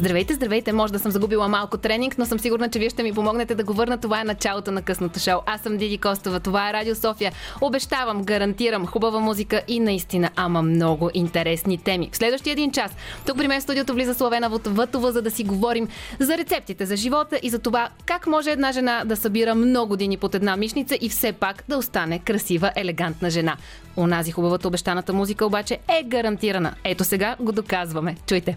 Здравейте, здравейте! Може да съм загубила малко тренинг, но съм сигурна, че вие ще ми помогнете да го върна. Това е началото на късното шоу. Аз съм Диди Костова, това е Радио София. Обещавам, гарантирам хубава музика и наистина, ама много интересни теми. В следващия един час тук при мен в студиото влиза Славена Вътова, за да си говорим за рецептите за живота и за това как може една жена да събира много години под една мишница и все пак да остане красива, елегантна жена. Онази хубавата обещаната музика обаче е гарантирана. Ето сега го доказваме. Чуйте!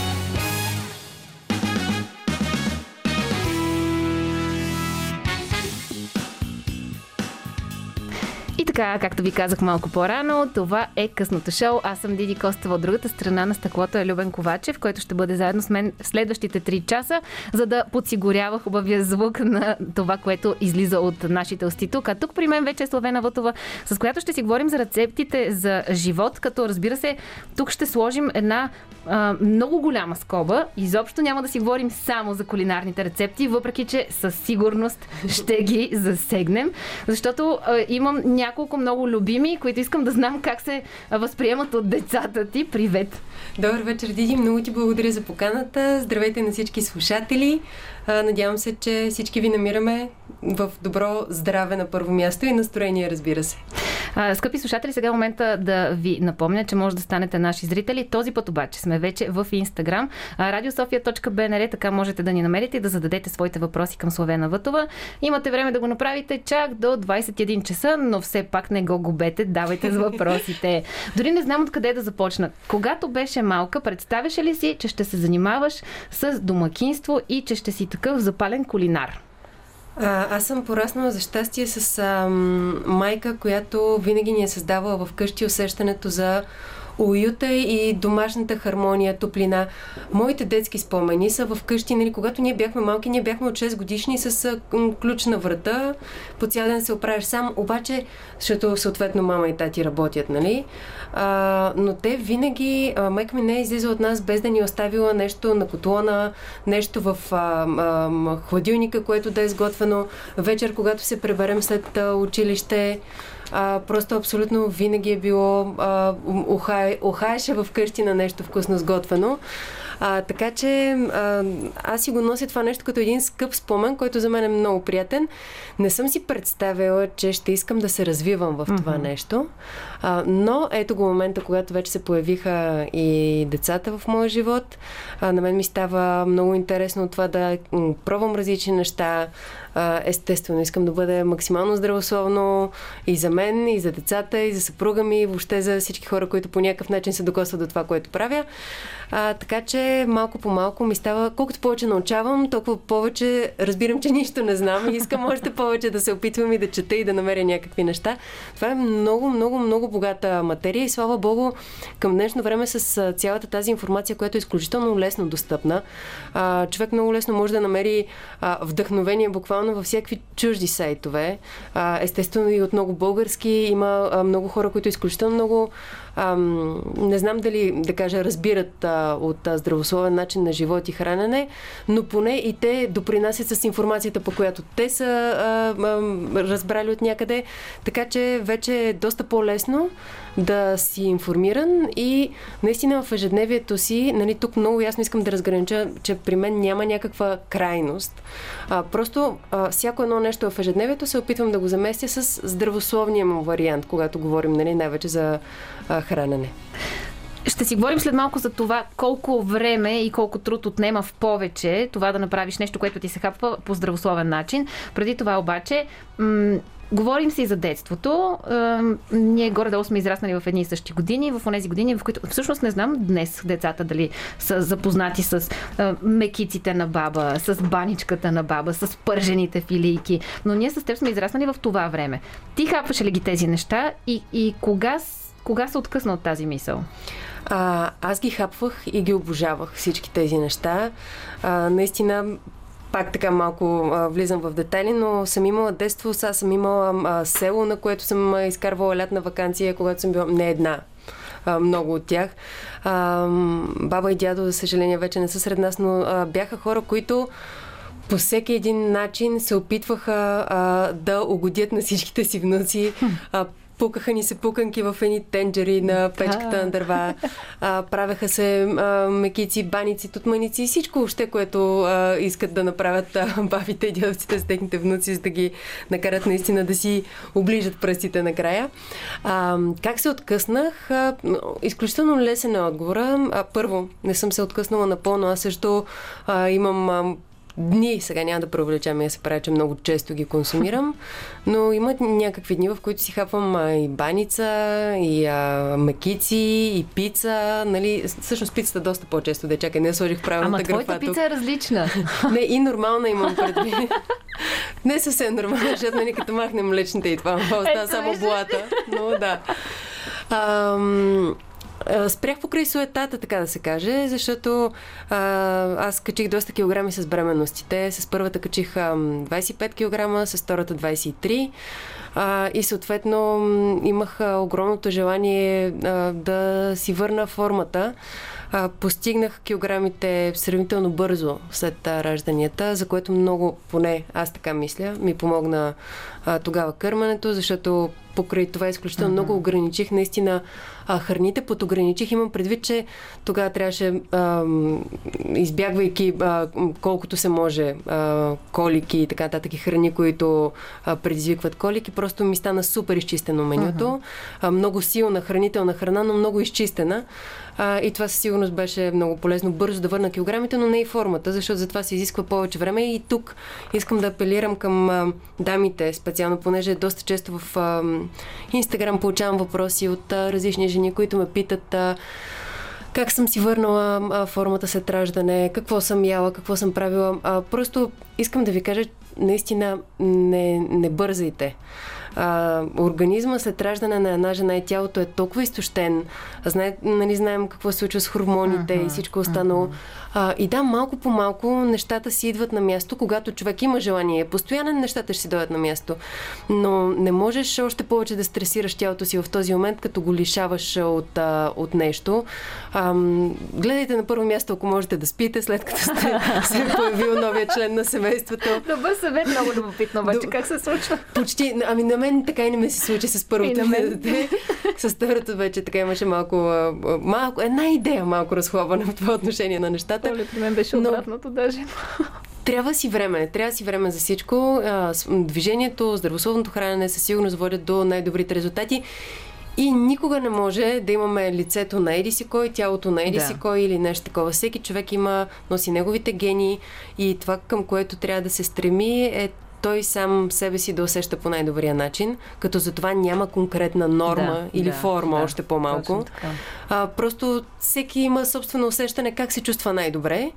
Така, както ви казах малко по-рано, това е късното шоу. Аз съм Диди Костова от другата страна на стъклото е Любен Ковачев, който ще бъде заедно с мен в следващите 3 часа, за да подсигурява хубавия звук на това, което излиза от нашите усти тук. А тук при мен вече е Славена Вътова, с която ще си говорим за рецептите за живот, като разбира се, тук ще сложим една а, много голяма скоба. Изобщо няма да си говорим само за кулинарните рецепти, въпреки че със сигурност ще ги засегнем, защото а, имам няколко много любими, които искам да знам как се възприемат от децата ти. Привет! Добър вечер, Диди. Много ти благодаря за поканата. Здравейте на всички слушатели. Надявам се, че всички ви намираме в добро здраве на първо място и настроение, разбира се. Скъпи слушатели, сега е момента да ви напомня, че може да станете наши зрители. Този път обаче сме вече в Инстаграм. radiosofia.bnr, така можете да ни намерите и да зададете своите въпроси към Славена Вътова. Имате време да го направите чак до 21 часа, но все пак не го губете, давайте с въпросите. Дори не знам откъде да започна. Когато беше малка, представяше ли си, че ще се занимаваш с домакинство и че ще си такъв запален кулинар? А, аз съм пораснала за щастие с а, майка, която винаги ни е създавала вкъщи усещането за уюта и домашната хармония, топлина. Моите детски спомени са в къщи, нали, когато ние бяхме малки, ние бяхме от 6 годишни с ключ на врата, по цял ден се оправиш сам, обаче, защото съответно мама и тати работят, нали? А, но те винаги, а, майка ми не е излиза от нас без да ни е оставила нещо на котлона, нещо в а, а, хладилника, което да е изготвено вечер, когато се преберем след училище. А, просто абсолютно винаги е било а, ухаеше в къщи на нещо вкусно сготвено. А, така че а, аз си го нося това нещо като един скъп спомен, който за мен е много приятен. Не съм си представила, че ще искам да се развивам в това mm-hmm. нещо. А, но ето го момента, когато вече се появиха и децата в моя живот. А, на мен ми става много интересно това да пробвам различни неща. Естествено, искам да бъде максимално здравословно и за мен, и за децата, и за съпруга ми, и въобще за всички хора, които по някакъв начин се докосват до това, което правя. А, така че малко по малко ми става, колкото повече научавам, толкова повече разбирам, че нищо не знам и искам още повече да се опитвам и да чета и да намеря някакви неща. Това е много, много, много богата материя и слава Богу, към днешно време с цялата тази информация, която е изключително лесно достъпна, а, човек много лесно може да намери а, вдъхновение буквално във всякакви чужди сайтове. Естествено и от много български има много хора, които изключително много ам, не знам дали, да кажа, разбират а, от а, здравословен начин на живот и хранене, но поне и те допринасят с информацията, по която те са а, а, разбрали от някъде. Така че вече е доста по-лесно да си информиран и наистина в ежедневието си, нали, тук много ясно искам да разгранича, че при мен няма някаква крайност. А, просто а, всяко едно нещо в ежедневието се опитвам да го заместя с здравословния му вариант, когато говорим нали, най-вече за а, хранене. Ще си говорим след малко за това колко време и колко труд отнема в повече това да направиш нещо, което ти се хапва по здравословен начин. Преди това обаче, м- Говорим си за детството. Е, ние горе-долу сме израснали в едни и същи години, в тези години, в които всъщност не знам днес децата дали са запознати с е, мекиците на баба, с баничката на баба, с пържените филийки. Но ние с теб сме израснали в това време. Ти хапваше ли ги тези неща и, и кога, кога се откъсна от тази мисъл? А, аз ги хапвах и ги обожавах всички тези неща. А, наистина пак така малко а, влизам в детайли, но съм имала детство, сега съм имала а, село, на което съм изкарвала лятна вакансия, когато съм била не една, а, много от тях. А, баба и дядо, за съжаление, вече не са сред нас, но а, бяха хора, които по всеки един начин се опитваха а, да угодят на всичките си внуци. А, пукаха ни се пуканки в едни тенджери на печката на дърва. А, правеха се а, мекици, баници, тутманици и всичко още, което а, искат да направят а, бабите и дядовците с техните внуци, за да ги накарат наистина да си оближат пръстите накрая. А, как се откъснах? А, изключително лесен е отговора. А, първо, не съм се откъснала напълно. Аз също а, имам а, дни, сега няма да преувеличам и да се правя, че много често ги консумирам, но имат някакви дни, в които си хапвам а, и баница, и а, макици, и пица, нали, всъщност пицата доста по-често, да чакай, не сложих правилната Ама графа. твоята пица е различна. Не, и нормална имам предвид. не съвсем нормална, защото нали, като махнем млечните и това, остава само блата, но да. Ам, Спрях покрай суетата, така да се каже, защото а, аз качих доста килограми с бременностите. С първата качих а, 25 кг, с втората 23 а, и съответно имах а, огромното желание а, да си върна формата. А, постигнах килограмите сравнително бързо след а, ражданията, за което много, поне аз така мисля, ми помогна а, тогава кърмането, защото покрай това изключително uh-huh. много ограничих наистина а, храните, подограничих. Имам предвид, че тогава трябваше, а, избягвайки а, колкото се може а, колики и така нататък храни, които а, предизвикват колики, просто ми стана супер изчистено менюто. Uh-huh. А, много силна хранителна храна, но много изчистена. А, и това със сигурност беше много полезно бързо да върна килограмите, но не и формата, защото за това се изисква повече време. И тук искам да апелирам към а, дамите, специално, понеже доста често в Инстаграм получавам въпроси от а, различни жени, които ме питат а, как съм си върнала а, формата след раждане, какво съм яла, какво съм правила. А, просто искам да ви кажа, наистина не, не бързайте а, организма след раждане на една жена и тялото е толкова изтощен. Знае, нали, знаем какво се случва с хормоните uh-huh, и всичко останало. Uh-huh. А, и да, малко по малко нещата си идват на място, когато човек има желание. Постоянно нещата ще си дойдат на място. Но не можеш още повече да стресираш тялото си в този момент, като го лишаваш от, а, от нещо. А, гледайте на първо място, ако можете да спите, след като сте се е появил новия член на семейството. Добър съвет, много любопитно обаче. Как се случва? Почти. Ами на мен така и не ме се случи с първото ми дете. С второто вече така имаше малко, малко, една идея малко разхлабване в това отношение на нещата. Оле, при мен беше обратното Но... даже. Трябва си време. Трябва си време за всичко. Движението, здравословното хранене със сигурност водят до най-добрите резултати. И никога не може да имаме лицето на еди си кой, тялото на еди да. си кой или нещо такова. Всеки човек има, носи неговите гени и това към което трябва да се стреми е той сам себе си да усеща по най-добрия начин, като за това няма конкретна норма да, или да, форма, да, още по-малко. А, просто всеки има собствено усещане как се чувства най-добре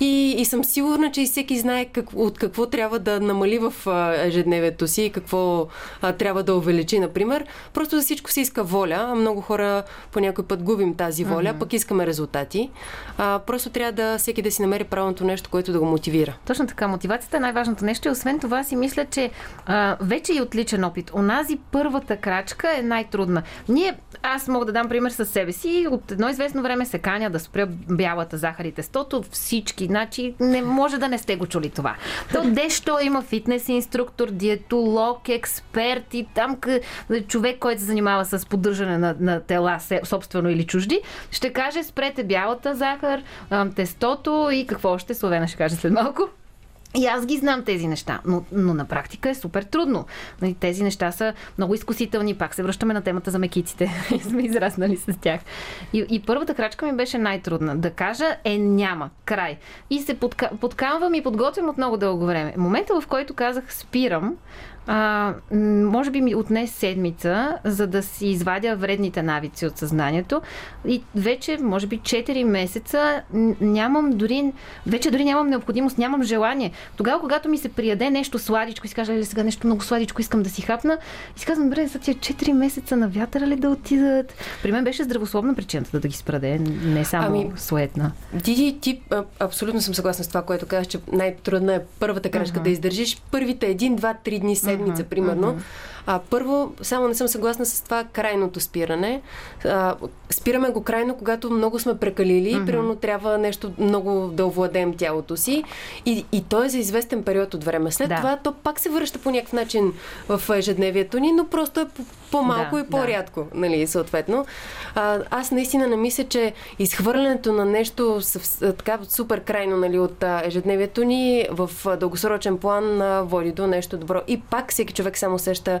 и, и съм сигурна, че и всеки знае как, от какво трябва да намали в ежедневието си и какво а, трябва да увеличи, например. Просто за всичко се иска воля, а много хора по някой път губим тази воля, mm-hmm. пък искаме резултати. А, просто трябва да всеки да си намери правилното нещо, което да го мотивира. Точно така. Мотивацията е най-важното нещо и освен това си мисля, че а, вече и отличен опит. Онази първата крачка е най-трудна. Ние, аз мога да дам пример със себе си. От едно известно време се каня да спря бялата захар и тестото. Всички. Значи не може да не сте го чули това. То дещо има фитнес инструктор, диетолог, експерт и там човек, който се занимава с поддържане на, на тела, собствено или чужди, ще каже спрете бялата захар, тестото и какво още Словена ще каже след малко. И аз ги знам тези неща, но, но на практика е супер трудно. Нали, тези неща са много изкусителни. Пак се връщаме на темата за мекиците. сме израснали с тях. И, и първата крачка ми беше най-трудна. Да кажа е няма. Край. И се подка... подкамвам и подготвям от много дълго време. Момента, в който казах спирам, а, може би ми отне седмица, за да си извадя вредните навици от съзнанието. И вече, може би, 4 месеца нямам дори, вече дори нямам необходимост, нямам желание. Тогава, когато ми се прияде нещо сладичко и си кажа, ли сега нещо много сладичко искам да си хапна, и си казвам, добре, за тия 4 месеца на вятъра ли да отидат? При мен беше здравословна причината да ги спраде, не само ами, суетна. Ти, ти, абсолютно съм съгласна с това, което казваш, че най-трудна е първата крачка uh-huh. да издържиш. Първите един, два, три дни се седмица, примерно. А, първо, само не съм съгласна с това крайното спиране. А, спираме го крайно, когато много сме прекалили, mm-hmm. примерно трябва нещо много да овладеем тялото си и, и то е за известен период от време. След да. това то пак се връща по някакъв начин в ежедневието ни, но просто е по-малко да, и по-рядко, да. нали, съответно. А, аз наистина не мисля, че изхвърлянето на нещо съв, така супер крайно нали, от ежедневието ни в дългосрочен план води до нещо добро. И пак всеки човек само сеща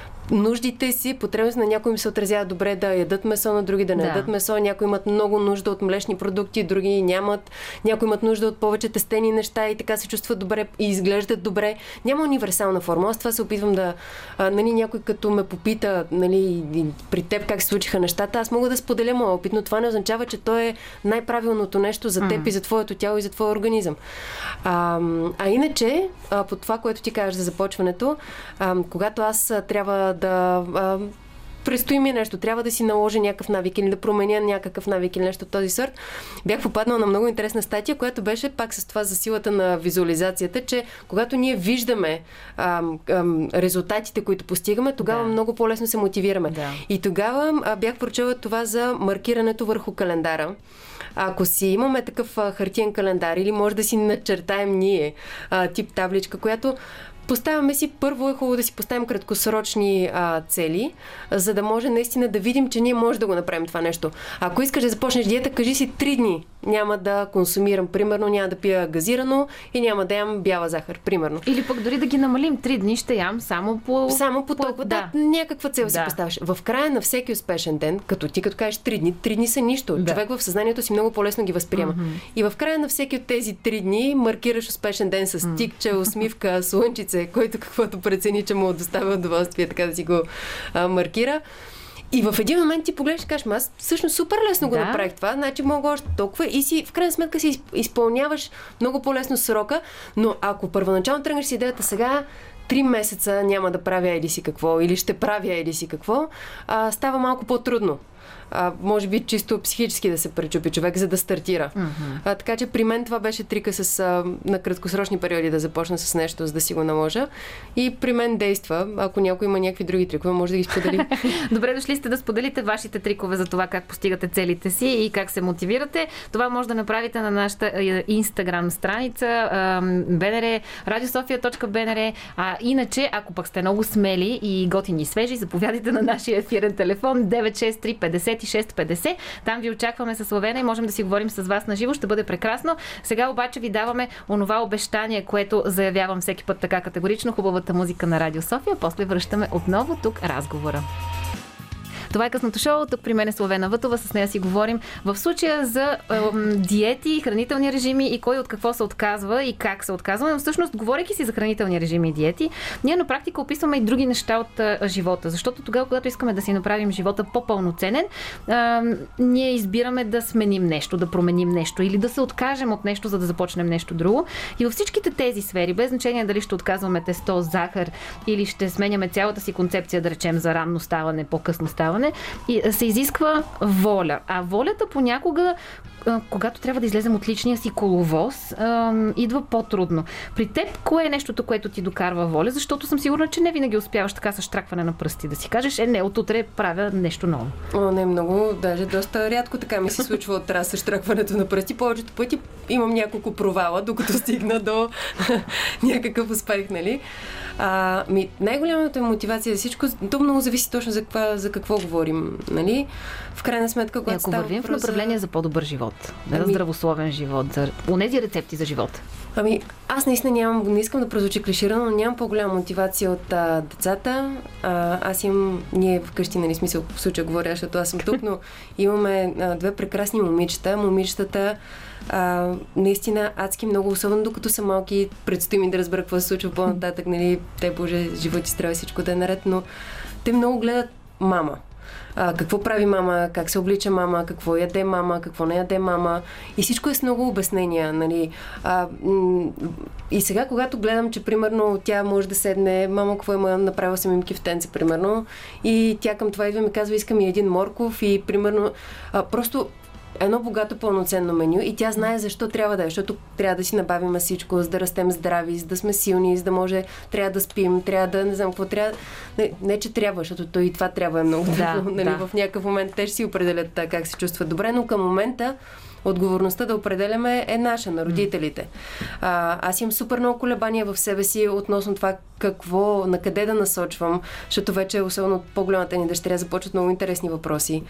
нуждите си, потребност на някои им се отразява добре да ядат месо, на други да не да. ядат месо. Някои имат много нужда от млечни продукти, други нямат. Някои имат нужда от повече тестени неща и така се чувстват добре и изглеждат добре. Няма универсална форма. Аз това се опитвам да. А, нали, някой като ме попита нали, при теб как се случиха нещата, аз мога да споделя моя опит, но това не означава, че то е най-правилното нещо за теб mm. и за твоето тяло и за твоя организъм. А, а иначе, а, по това, което ти кажеш за започването, а, когато аз трябва да а, предстои ми нещо, трябва да си наложа някакъв навик или да променя някакъв навик или нещо от този сорт. Бях попаднала на много интересна статия, която беше пак с това за силата на визуализацията, че когато ние виждаме а, а, резултатите, които постигаме, тогава да. много по-лесно се мотивираме. Да. И тогава а, бях прочела това за маркирането върху календара. Ако си имаме такъв а, хартиен календар или може да си начертаем ние а, тип табличка, която Поставяме си, първо е хубаво да си поставим краткосрочни а, цели, за да може наистина да видим, че ние може да го направим това нещо. Ако искаш да започнеш диета, кажи си три дни няма да консумирам, примерно няма да пия газирано и няма да ям бяла захар, примерно. Или пък дори да ги намалим, три дни ще ям само по... Само по, по толкова, да. да. Някаква цел да. си поставяш. В края на всеки успешен ден, като ти като кажеш три дни, три дни са нищо. Да. Човек в съзнанието си много по-лесно ги възприема. Mm-hmm. И в края на всеки от тези три дни маркираш успешен ден с тикче, усмивка, слънчице, който каквото прецени, че му доставя удоволствие, така да си го а, маркира. И в един момент ти погледнеш и кажеш, аз всъщност супер лесно да. го направих това, значи мога още толкова и си в крайна сметка си изпълняваш много по-лесно срока, но ако първоначално тръгнеш с идеята сега, три месеца няма да правя еди си какво или ще правя еди си какво, а, става малко по-трудно а, може би чисто психически да се пречупи човек, за да стартира. Mm-hmm. А, така че при мен това беше трика с, а, на краткосрочни периоди да започна с нещо, за да си го наложа. И при мен действа. Ако някой има някакви други трикове, може да ги сподели. Добре дошли сте да споделите вашите трикове за това как постигате целите си и как се мотивирате. Това може да направите на нашата инстаграм страница bnr, radiosofia.bnr. А иначе, ако пък сте много смели и готини и свежи, заповядайте на нашия ефирен телефон 963 50 5650. Там ви очакваме с Славена и можем да си говорим с вас на живо. Ще бъде прекрасно. Сега обаче ви даваме онова обещание, което заявявам всеки път така категорично. Хубавата музика на Радио София. После връщаме отново тук разговора. Това е късното шоу. Тук при мен е Славена Вътова. С нея си говорим в случая за е, диети, хранителни режими и кой от какво се отказва и как се отказва. Но всъщност, говорейки си за хранителни режими и диети, ние на практика описваме и други неща от е, живота. Защото тогава, когато искаме да си направим живота по-пълноценен, ние избираме да сменим нещо, да променим нещо или да се откажем от нещо, за да започнем нещо друго. И във всичките тези сфери, без значение дали ще отказваме тесто, захар или ще сменяме цялата си концепция, да речем, за ранно ставане, по-късно ставане, изразяване, се изисква воля. А волята понякога, когато трябва да излезем от личния си коловоз, идва по-трудно. При теб, кое е нещото, което ти докарва воля? Защото съм сигурна, че не винаги успяваш така с штракване на пръсти да си кажеш, е, не, от утре правя нещо ново. О, не, много, даже доста рядко така ми се случва от раз штракването на пръсти. Повечето пъти имам няколко провала, докато стигна до някакъв успех, нали? А, ми, най-голямата мотивация за всичко, то много зависи точно за, каква, за какво говорим. Нали? В крайна сметка, когато Ако вървим в направление за по-добър живот, ами... за здравословен живот, за унези рецепти за живот. Ами, аз наистина нямам, не искам да прозвучи клиширано, но нямам по-голяма мотивация от а, децата. А, аз имам, ние вкъщи, нали, смисъл, в случая говоря, защото аз съм тук, но имаме а, две прекрасни момичета. Момичетата а, наистина адски много, особено докато са малки, предстои ми да разбера какво се случва по-нататък, нали, те, боже, живот и страва всичко да е наред, но те много гледат мама. А, какво прави мама, как се облича мама, какво яде мама, какво не яде мама. И всичко е с много обяснения. Нали. А, и сега, когато гледам, че примерно тя може да седне, мама, какво има, направила съм им кифтенце, примерно, и тя към това идва ми казва, искам и един морков и примерно, а, просто едно богато пълноценно меню и тя знае защо трябва да е, защото трябва да си набавим всичко, за да растем здрави, за да сме силни, за да може, трябва да спим, трябва да, не знам какво трябва. Не, не че трябва, защото то и това трябва е много. Да, нали, да. В някакъв момент те ще си определят как се чувстват добре, но към момента отговорността да определяме е наша, на родителите. А, аз имам супер много колебания в себе си относно това какво, на къде да насочвам, защото вече, особено от по-голямата ни дъщеря, започват много интересни въпроси.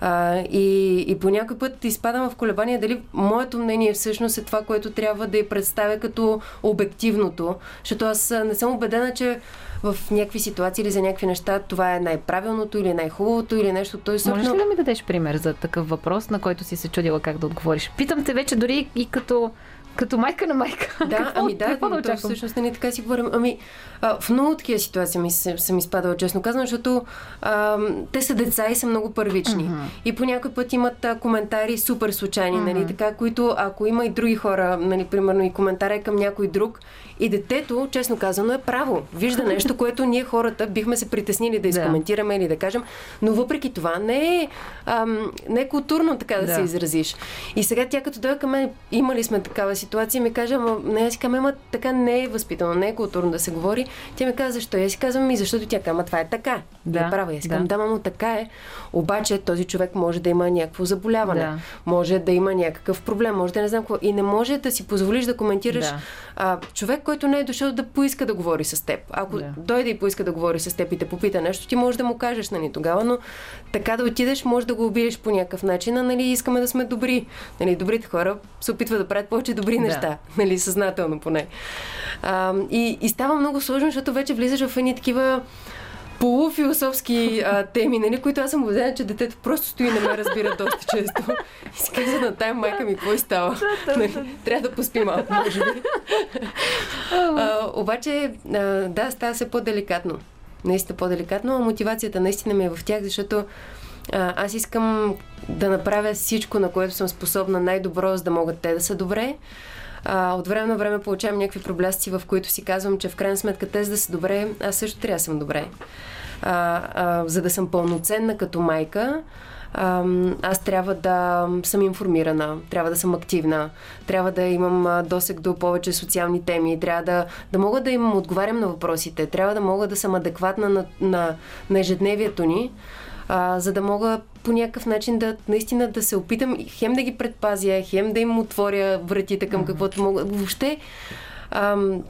А, и, и по някой път изпадам в колебания дали моето мнение всъщност е това, което трябва да я представя като обективното, защото аз не съм убедена, че в някакви ситуации или за някакви неща това е най-правилното или най-хубавото или нещо. Той Можеш ли да ми дадеш пример за такъв въпрос, на който си се чудила как да отговориш? Питам те вече дори и като като майка на майка. Да, какво, ами да, какво да то всъщност не така си говорим. Ами, а, в много такива ситуации ми съм изпадала, честно казвам, защото а, те са деца и са много първични. Mm-hmm. И по някой път имат а, коментари супер случайни, mm-hmm. нали, така, които ако има и други хора, нали, примерно и коментари към някой друг, и детето, честно казано, е право. Вижда нещо, което ние хората бихме се притеснили да изкоментираме да. или да кажем, но въпреки това не е, ам, не е културно така да, да се изразиш. И сега тя като дойде към мен, имали сме такава ситуация, ми каже, ама не, аз си казвам, ама така не е възпитано, не е културно да се говори. Тя ми каза, защо? И аз си казвам, ми защото тя казва, това е така. Да. И е права. Аз си казвам, да, мамо, така е. Обаче този човек може да има някакво заболяване, да. може да има някакъв проблем, може да не знам какво. И не може да си позволиш да коментираш да. А, човек, който не е дошъл да поиска да говори с теб. Ако да. дойде и поиска да говори с теб и те попита нещо, ти можеш да му кажеш, нали, тогава, но така да отидеш, може да го обидиш по някакъв начин, а нали, искаме да сме добри. Нали, добрите хора се опитват да правят повече добри да. неща, нали, съзнателно поне. А, и, и става много сложно, защото вече влизаш в едни такива полуфилософски а, теми, нали, които аз съм убедена, че детето просто стои и не ме разбира доста често. И си казва на тая майка ми, какво става? нали, трябва да поспи малко, може би. а, обаче, а, да, става се по-деликатно. Наистина по-деликатно, а мотивацията наистина ми е в тях, защото а, аз искам да направя всичко, на което съм способна най-добро, за да могат те да са добре. А, от време на време получавам някакви проблясти, в които си казвам, че в крайна сметка те да са добре, аз също трябва да съм добре. А, а, за да съм пълноценна като майка, аз трябва да съм информирана, трябва да съм активна, трябва да имам досег до повече социални теми, трябва да, да мога да им отговарям на въпросите, трябва да мога да съм адекватна на, на, на ежедневието ни, а, за да мога по някакъв начин да наистина да се опитам хем да ги предпазя, хем да им отворя вратите към каквото мога. Въобще ам,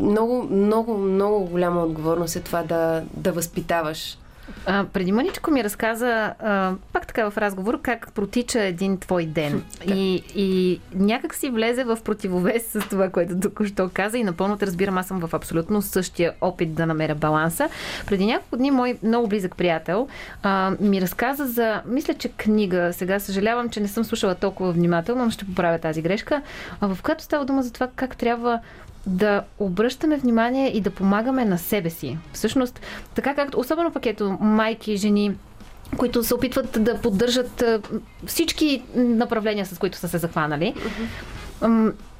много, много, много голяма отговорност е това да, да възпитаваш а, преди мъничко ми разказа, а, пак така в разговор, как протича един твой ден. И, и някак си влезе в противовес с това, което току-що каза и напълно те разбирам, аз съм в абсолютно същия опит да намеря баланса. Преди няколко дни мой много близък приятел а, ми разказа за, мисля, че книга, сега съжалявам, че не съм слушала толкова внимателно, но ще поправя тази грешка, а в която става дума за това как трябва да обръщаме внимание и да помагаме на себе си. Всъщност, така както, особено пакето майки, жени, които се опитват да поддържат всички направления, с които са се захванали. Uh-huh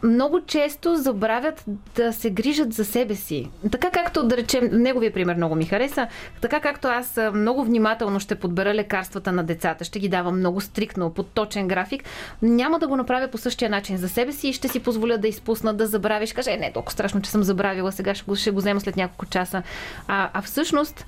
много често забравят да се грижат за себе си. Така както, да речем, неговия пример много ми хареса, така както аз много внимателно ще подбера лекарствата на децата, ще ги давам много стриктно, под точен график, няма да го направя по същия начин за себе си и ще си позволя да изпусна, да забравиш, каже, е, не е толкова страшно, че съм забравила, сега ще го, ще го взема след няколко часа. А, а всъщност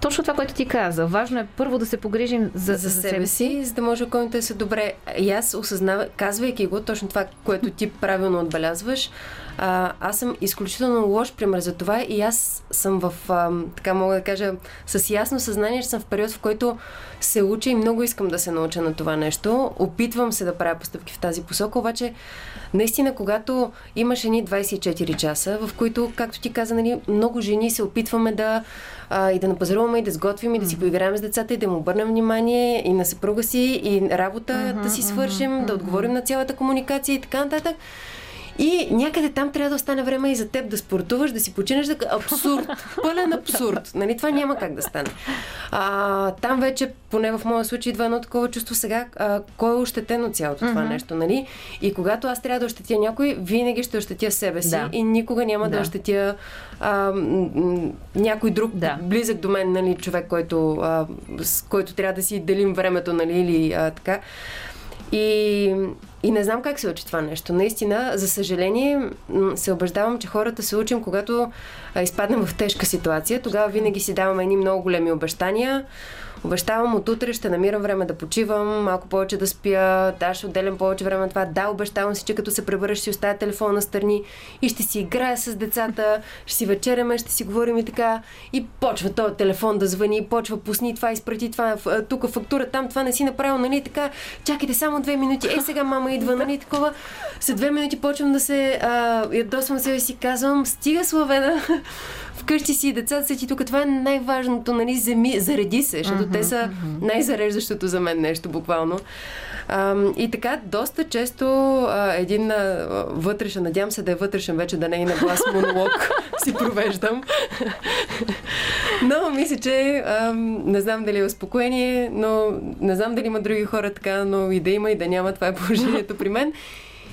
точно това, което ти каза. Важно е първо да се погрижим за, за, за себе си, за да може околните да са добре. И аз осъзнавам, казвайки го, точно това, което ти правилно отбелязваш, а, аз съм изключително лош пример за това и аз съм в, а, така мога да кажа, с ясно съзнание, че съм в период, в който се уча и много искам да се науча на това нещо. Опитвам се да правя постъпки в тази посока, обаче наистина, когато имаш едни 24 часа, в които, както ти каза, нали, много жени се опитваме да а, и да напазаруваме, и да сготвим, и да си поиграем с децата, и да му обърнем внимание, и на съпруга си, и работа mm-hmm, да си свършим, mm-hmm, да отговорим mm-hmm. на цялата комуникация и така нататък. И някъде там трябва да остане време и за теб да спортуваш, да си починеш. Да... Абсурд. Пълен абсурд. Нали, това няма как да стане. А, там вече, поне в моя случай, идва едно такова чувство сега, а, кой е ощетен от цялото mm-hmm. това нещо. Нали? И когато аз трябва да ощетя някой, винаги ще ощетя себе си да. и никога няма да, да ощетя а, някой друг да. близък до мен, нали, човек, който, а, с който трябва да си делим времето, нали, или а, така. И, и не знам как се учи това нещо. Наистина, за съжаление, се убеждавам, че хората се учим, когато изпаднем в тежка ситуация. Тогава винаги си даваме едни много големи обещания Обещавам от утре ще намирам време да почивам, малко повече да спя, да, ще отделям повече време на това. Да, обещавам си, че като се превърнеш, си оставя телефона на страни и ще си играя с децата, ще си вечеряме, ще си говорим и така. И почва този телефон да звъни, почва пусни това, изпрати това, тук фактура, там това не си направил, нали така. Чакайте само две минути. Е, сега мама идва, нали такова. След две минути почвам да се а, ядосвам себе си, казвам, стига Славена, вкъщи си децата са ти тук. Това е най-важното, нали, земи, зареди се, защото mm-hmm, те са най-зареждащото за мен нещо, буквално. А, и така, доста често а, един а, вътрешен, надявам се да е вътрешен вече, да не е на глас монолог, си провеждам. но мисля, че а, не знам дали е успокоение, но не знам дали има други хора така, но и да има и да няма, това е положението при мен.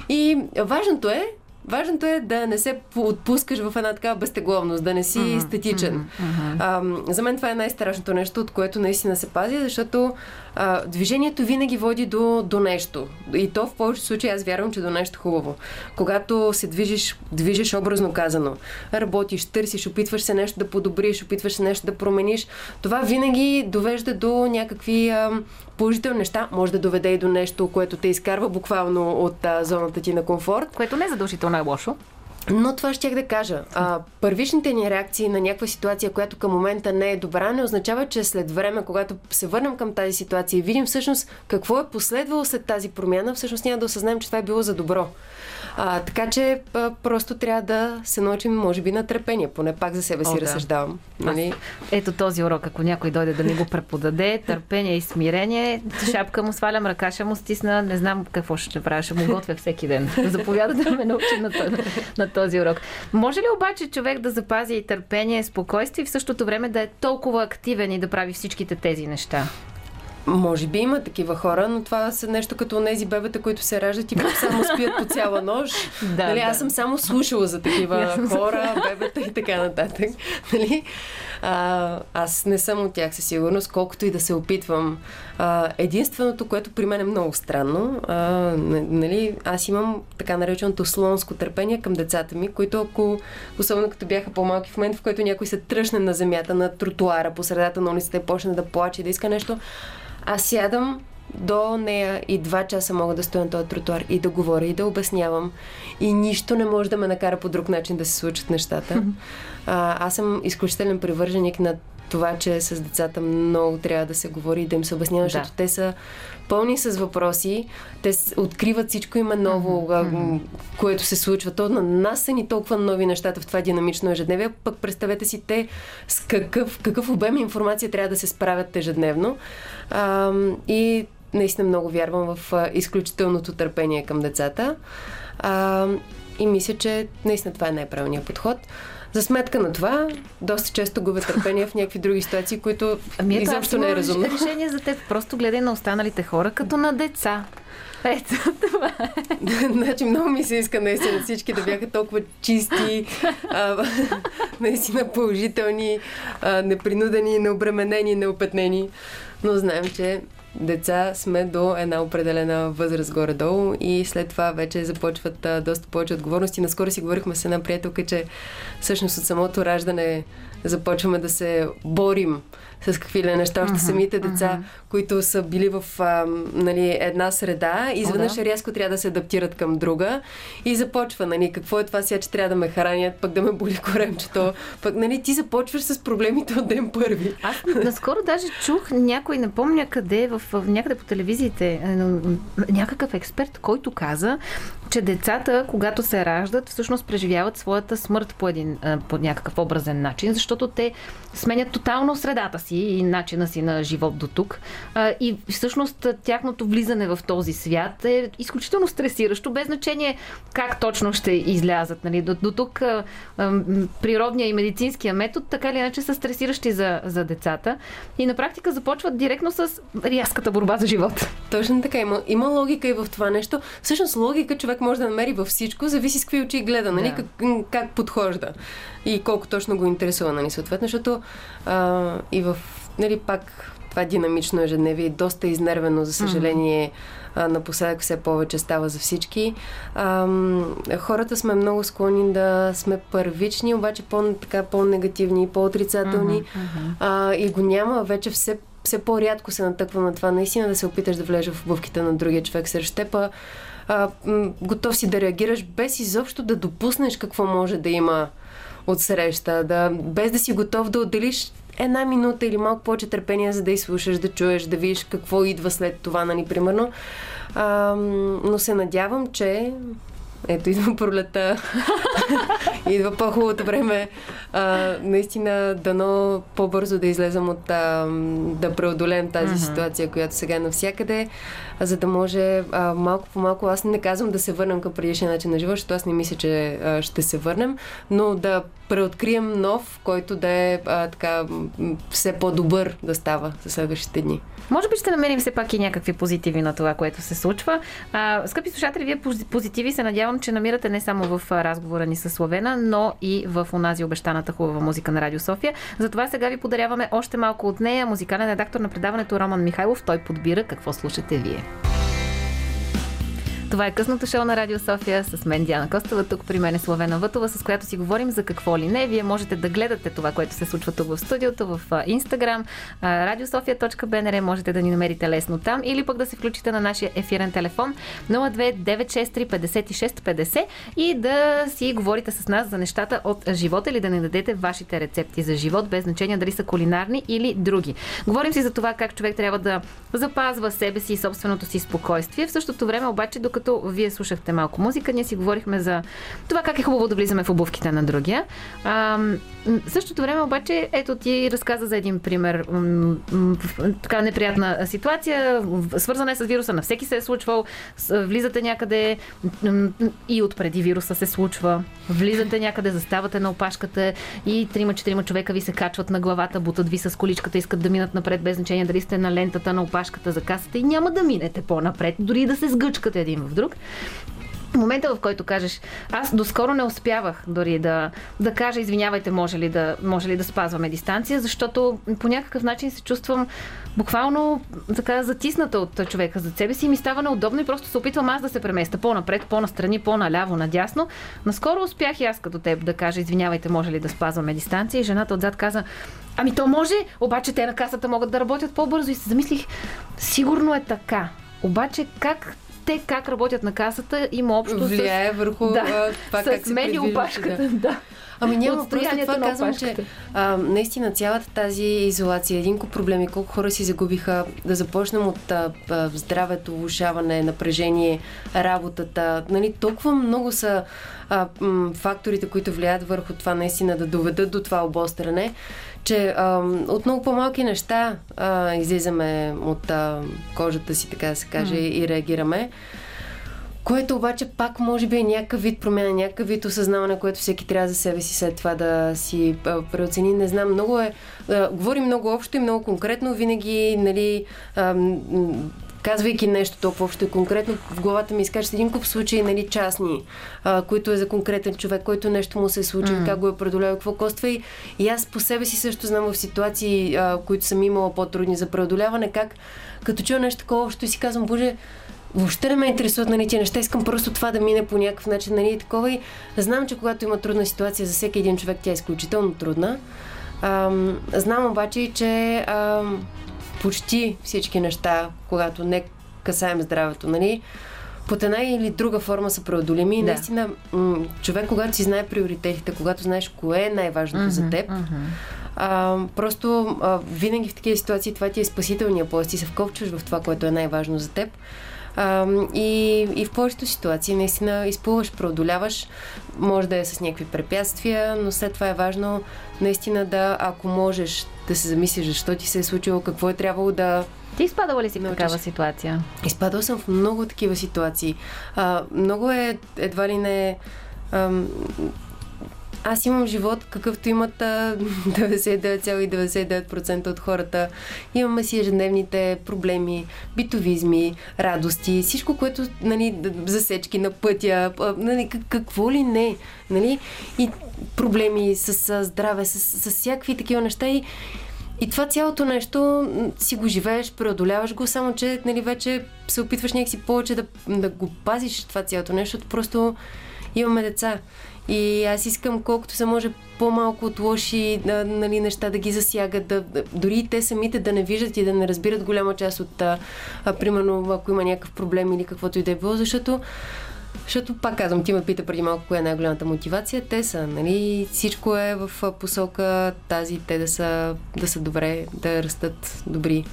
И важното е Важното е да не се отпускаш в една такава безтегловност, да не си uh-huh, статичен. Uh-huh. А, за мен това е най-страшното нещо, от което наистина се пази, защото движението винаги води до, до нещо. И то в повечето случаи аз вярвам, че до нещо хубаво. Когато се движиш, движиш образно казано, работиш, търсиш, опитваш се нещо да подобриш, опитваш се нещо да промениш, това винаги довежда до някакви а, положителни неща. Може да доведе и до нещо, което те изкарва буквално от а, зоната ти на комфорт. Което не е задължително е лошо. Но това ще да кажа. А, първичните ни реакции на някаква ситуация, която към момента не е добра, не означава, че след време, когато се върнем към тази ситуация и видим всъщност какво е последвало след тази промяна, всъщност няма да осъзнаем, че това е било за добро. А, така че а, просто трябва да се научим, може би, на търпение. Поне пак за себе си О, да. разсъждавам. Нали? Ето този урок, ако някой дойде да ми го преподаде, търпение и смирение, шапка му свалям, ръка ще му стисна, не знам какво ще правя, ще му готвя всеки ден. Заповяда да ме научи на, на този урок. Може ли обаче човек да запази търпение, спокойствие и в същото време да е толкова активен и да прави всичките тези неща? Може би има такива хора, но това са нещо като тези бебета, които се раждат и само спят по цяла нощ. да, нали, да. Аз съм само слушала за такива хора, бебета и така нататък. Нали? А, аз не съм от тях със сигурност, колкото и да се опитвам. А, единственото, което при мен е много странно, а, нали, аз имам така нареченото слонско търпение към децата ми, които ако, особено като бяха по-малки, в момента в който някой се тръщне на земята, на тротуара, по средата на улицата и почне да плаче да иска нещо, аз сядам до нея и два часа мога да стоя на този тротуар и да говоря и да обяснявам. И нищо не може да ме накара по друг начин да се случат нещата. А, аз съм изключителен привърженик на това, че с децата много трябва да се говори и да им се обяснява, да. защото те са пълни с въпроси, те откриват всичко има ново, mm-hmm. което се случва. То на нас са ни толкова нови нещата в това динамично ежедневие, пък представете си те с какъв, какъв обем информация трябва да се справят ежедневно. А, и наистина много вярвам в изключителното търпение към децата. А, и мисля, че наистина това е най-правилният подход. За сметка на това, доста често губя търпение в някакви други ситуации, които ами изобщо не е разумно. решение за теб. Просто гледай на останалите хора като на деца. Ето, това е. значи много ми се иска наистина всички да бяха толкова чисти, а, наистина положителни, а, непринудени, необременени, неопетнени. Но знаем, че деца сме до една определена възраст горе-долу и след това вече започват а, доста повече отговорности. Наскоро си говорихме с една приятелка, че всъщност от самото раждане започваме да се борим с какви ли неща. Още uh-huh, самите деца, uh-huh. които са били в а, нали, една среда, изведнъж oh, да. рязко трябва да се адаптират към друга и започва, нали, какво е това сега, че трябва да ме хранят, пък да ме боли коремчето. Пък, нали, ти започваш с проблемите от ден първи. Аз наскоро даже чух някой, не помня къде, в, в някъде по телевизиите, е, някакъв експерт, който каза, че децата, когато се раждат, всъщност преживяват своята смърт по, един, по някакъв образен начин, защото те сменят тотално средата си и начина си на живот до тук. И всъщност тяхното влизане в този свят е изключително стресиращо, без значение как точно ще излязат. Нали? До, до тук природния и медицинския метод така или иначе са стресиращи за, за децата и на практика започват директно с рязката борба за живот. Точно така. Има, има логика и в това нещо. Всъщност логика човек може да намери във всичко, зависи с какви очи гледа, нали? Да. Как, как подхожда и колко точно го интересува, нали? Съответно, защото а, и в, нали, пак това динамично ежедневие, доста изнервено, за съжаление, mm-hmm. напоследък все повече става за всички. А, хората сме много склонни да сме първични, обаче по, така, по-негативни, по-отрицателни mm-hmm. а, и го няма вече все все по-рядко се натъква на това наистина да се опиташ да влезеш в обувките на другия човек срещу теб, а, готов си да реагираш без изобщо да допуснеш какво може да има от среща, да, без да си готов да отделиш една минута или малко повече търпение, за да изслушаш, да чуеш, да видиш какво идва след това, нали, примерно. А, но се надявам, че ето идва пролета. идва по-хубавото време. А, наистина, дано по-бързо да излезем от а, да преодолеем тази uh-huh. ситуация, която сега е навсякъде, за да може а, малко по малко, аз не казвам да се върнем към предишния начин на живота, защото аз не мисля, че а, ще се върнем, но да преоткрием нов, който да е а, така все по-добър да става за следващите дни. Може би ще намерим все пак и някакви позитиви на това, което се случва. А, скъпи слушатели, вие позитиви се надявам, че намирате не само в разговора ни с Словена, но и в онази обещаната хубава музика на Радио София. Затова сега ви подаряваме още малко от нея. Музикален редактор на предаването Роман Михайлов. Той подбира какво слушате вие. Това е късното шоу на Радио София с мен Диана Костова. Тук при мен е Славена Вътова, с която си говорим за какво ли не. Вие можете да гледате това, което се случва тук в студиото, в Инстаграм, radiosofia.bnr. Можете да ни намерите лесно там или пък да се включите на нашия ефирен телефон 029635650 и да си говорите с нас за нещата от живота или да ни дадете вашите рецепти за живот, без значение дали са кулинарни или други. Говорим си за това как човек трябва да запазва себе си и собственото си спокойствие. В същото време обаче, докато докато вие слушахте малко музика, ние си говорихме за това как е хубаво да влизаме в обувките на другия. А, в същото време обаче, ето ти разказа за един пример. Така неприятна ситуация, свързана е с вируса, на всеки се е случвал. Влизате някъде и отпреди вируса се случва. Влизате някъде, заставате на опашката и трима-четирима човека ви се качват на главата, бутат ви с количката, искат да минат напред, без значение дали сте на лентата, на опашката за касата и няма да минете по-напред, дори да се сгъчкате един в друг. Момента, в който кажеш, аз доскоро не успявах дори да, да кажа, извинявайте, може ли да, може ли да спазваме дистанция, защото по някакъв начин се чувствам буквално така затисната от човека за себе си и ми става неудобно и просто се опитвам аз да се преместа по-напред, по-настрани, по-наляво, надясно. Наскоро успях и аз като теб да кажа, извинявайте, може ли да спазваме дистанция и жената отзад каза, ами то може, обаче те на касата могат да работят по-бързо и се замислих, сигурно е така. Обаче как те как работят на касата има общо Влияе с... върху да, това с как се опашката. Да. да. Ами няма, просто това казвам, че а, наистина цялата тази изолация, един куп проблеми, колко хора си загубиха, да започнем от а, а, здравето, влушаване, напрежение, работата, нали, толкова много са а, м, факторите, които влияят върху това наистина да доведат до това обостране, че а, от много по-малки неща а, излизаме от а, кожата си, така да се каже, mm. и реагираме. Което обаче пак може би е някакъв вид промяна, някакъв вид осъзнаване, което всеки трябва за себе си след това да си преоцени. Не знам, много е. А, говори много общо и много конкретно. Винаги, нали, а, казвайки нещо толкова общо и конкретно, в главата ми изкажат един куп случаи, нали, частни, а, които е за конкретен човек, който нещо му се е случило, mm. как го е преодолял, какво коства. И, и аз по себе си също знам в ситуации, а, които съм имала по-трудни за преодоляване, как като чуя нещо такова общо и си казвам, боже, въобще не ме интересуват нали, тези неща. Искам просто това да мине по някакъв начин. Нали, такова и знам, че когато има трудна ситуация за всеки един човек, тя е изключително трудна. Ам, знам обаче, че ам, почти всички неща, когато не касаем здравето, нали, под една или друга форма са преодолими. Да. Наистина, м- човек, когато си знае приоритетите, когато знаеш кое е най-важното mm-hmm, за теб, mm-hmm. а, просто а, винаги в такива ситуации това ти е спасителния пост. Ти се вкопчваш в това, което е най-важно за теб. А, и, и в повечето ситуации наистина изплуваш, преодоляваш, може да е с някакви препятствия, но след това е важно наистина да, ако можеш да се замислиш защо ти се е случило, какво е трябвало да ти изпадала ли си в такава ситуация? Изпадал съм в много такива ситуации. А, много е, едва ли не... Ам, аз имам живот, какъвто имат 99,99% от хората. Имаме си ежедневните проблеми, битовизми, радости, всичко, което, нали, засечки на пътя, нали, какво ли не, нали, и проблеми с здраве, с, с всякакви такива неща и и това цялото нещо си го живееш, преодоляваш го, само че нали, вече се опитваш някакси повече да, да го пазиш това цялото нещо, просто имаме деца. И аз искам колкото се може по-малко от лоши нали, неща да ги засягат, да, дори те самите да не виждат и да не разбират голяма част от, а, а, примерно, ако има някакъв проблем или каквото и да е било, защото защото, пак казвам, ти ме пита преди малко коя е най-голямата мотивация. Те са, нали, всичко е в посока тази, те да са, да са добре, да растат добри.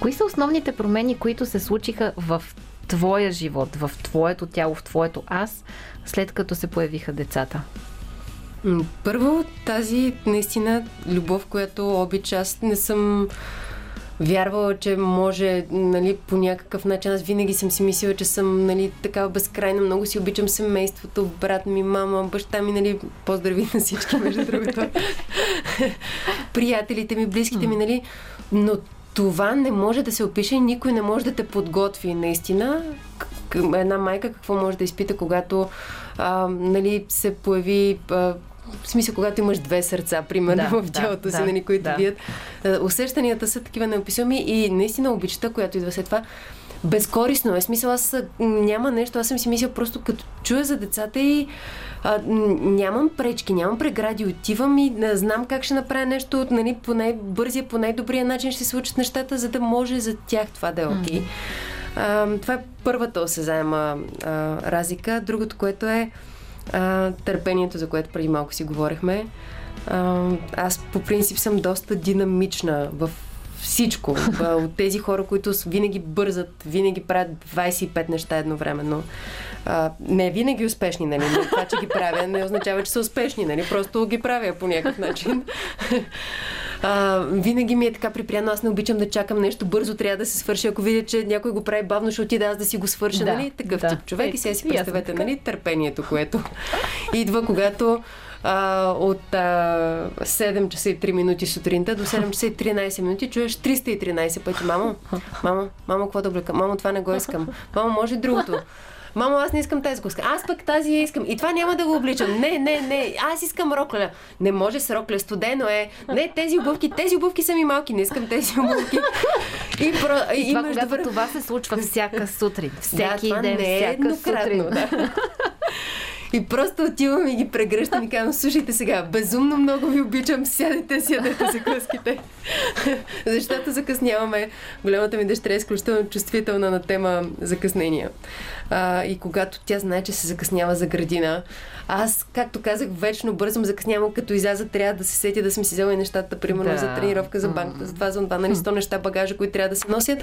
Кои са основните промени, които се случиха в твоя живот, в твоето тяло, в твоето аз, след като се появиха децата? Първо, тази наистина любов, която обича. Аз не съм вярвала, че може нали, по някакъв начин. Аз винаги съм си мислила, че съм нали, такава безкрайно. Много си обичам семейството, брат ми, мама, баща ми, нали, поздрави на всички, между другото. Приятелите ми, близките ми, нали. Но това не може да се опише, никой не може да те подготви. Наистина, една майка какво може да изпита, когато а, нали, се появи а, в смисъл, когато имаш две сърца, примерно, да, в тялото да, си, да, нали, които да. бият. Усещанията са такива неописуеми и наистина обичата, която идва след това, безкорисно е. Смисъл, аз няма нещо, аз съм си мисля просто като чуя за децата и а, нямам пречки, нямам прегради, отивам и не знам как ще направя нещо нали, по най-бързия, по най-добрия начин ще се случат нещата, за да може за тях това да е окей. Okay. Това е първата осезаема а, разлика. Другото, което е а, търпението, за което преди малко си говорихме. А, аз по принцип съм доста динамична в всичко. От тези хора, които винаги бързат, винаги правят 25 неща едновременно. А, не винаги успешни, нали? Но това, че ги правя, не означава, че са успешни, нали? Просто ги правя по някакъв начин. А, винаги ми е така припряно, аз не обичам да чакам нещо бързо, трябва да се свърши. Ако видя, че някой го прави бавно, ще отида аз да си го свърша, да, нали? Такъв да. тип човек. Е, и сега си представете, нали? Търпението, което идва, когато а, от а, 7 часа и 3 минути сутринта до 7 часа и 13 минути чуеш 313 пъти. Мамо, мамо, мамо, какво да облека? Мамо, това не го искам. Мамо, може другото. Мамо, аз не искам тази коска. Аз пък тази я искам. И това няма да го обличам. Не, не, не. Аз искам рокля. Не може с рокля. Студено е. Не, тези обувки. Тези обувки са ми малки. Не искам тези обувки. И, про... и, и това, когато да... това се случва всяка сутрин. Всеки да, ден, не е всяка сутрин. Да. И просто отивам и ги прегръщам и казвам, слушайте сега, безумно много ви обичам, сядайте, сядете за къските. Защото закъсняваме. Голямата ми дъщеря е изключително чувствителна на тема закъснения. А, и когато тя знае, че се закъснява за градина, аз, както казах, вечно бързам, закъснявам, като изляза, трябва да се сетя да съм си взела и нещата, примерно да. за тренировка, за банката, за това, за това, нали, 100 неща, багажа, които трябва да се носят.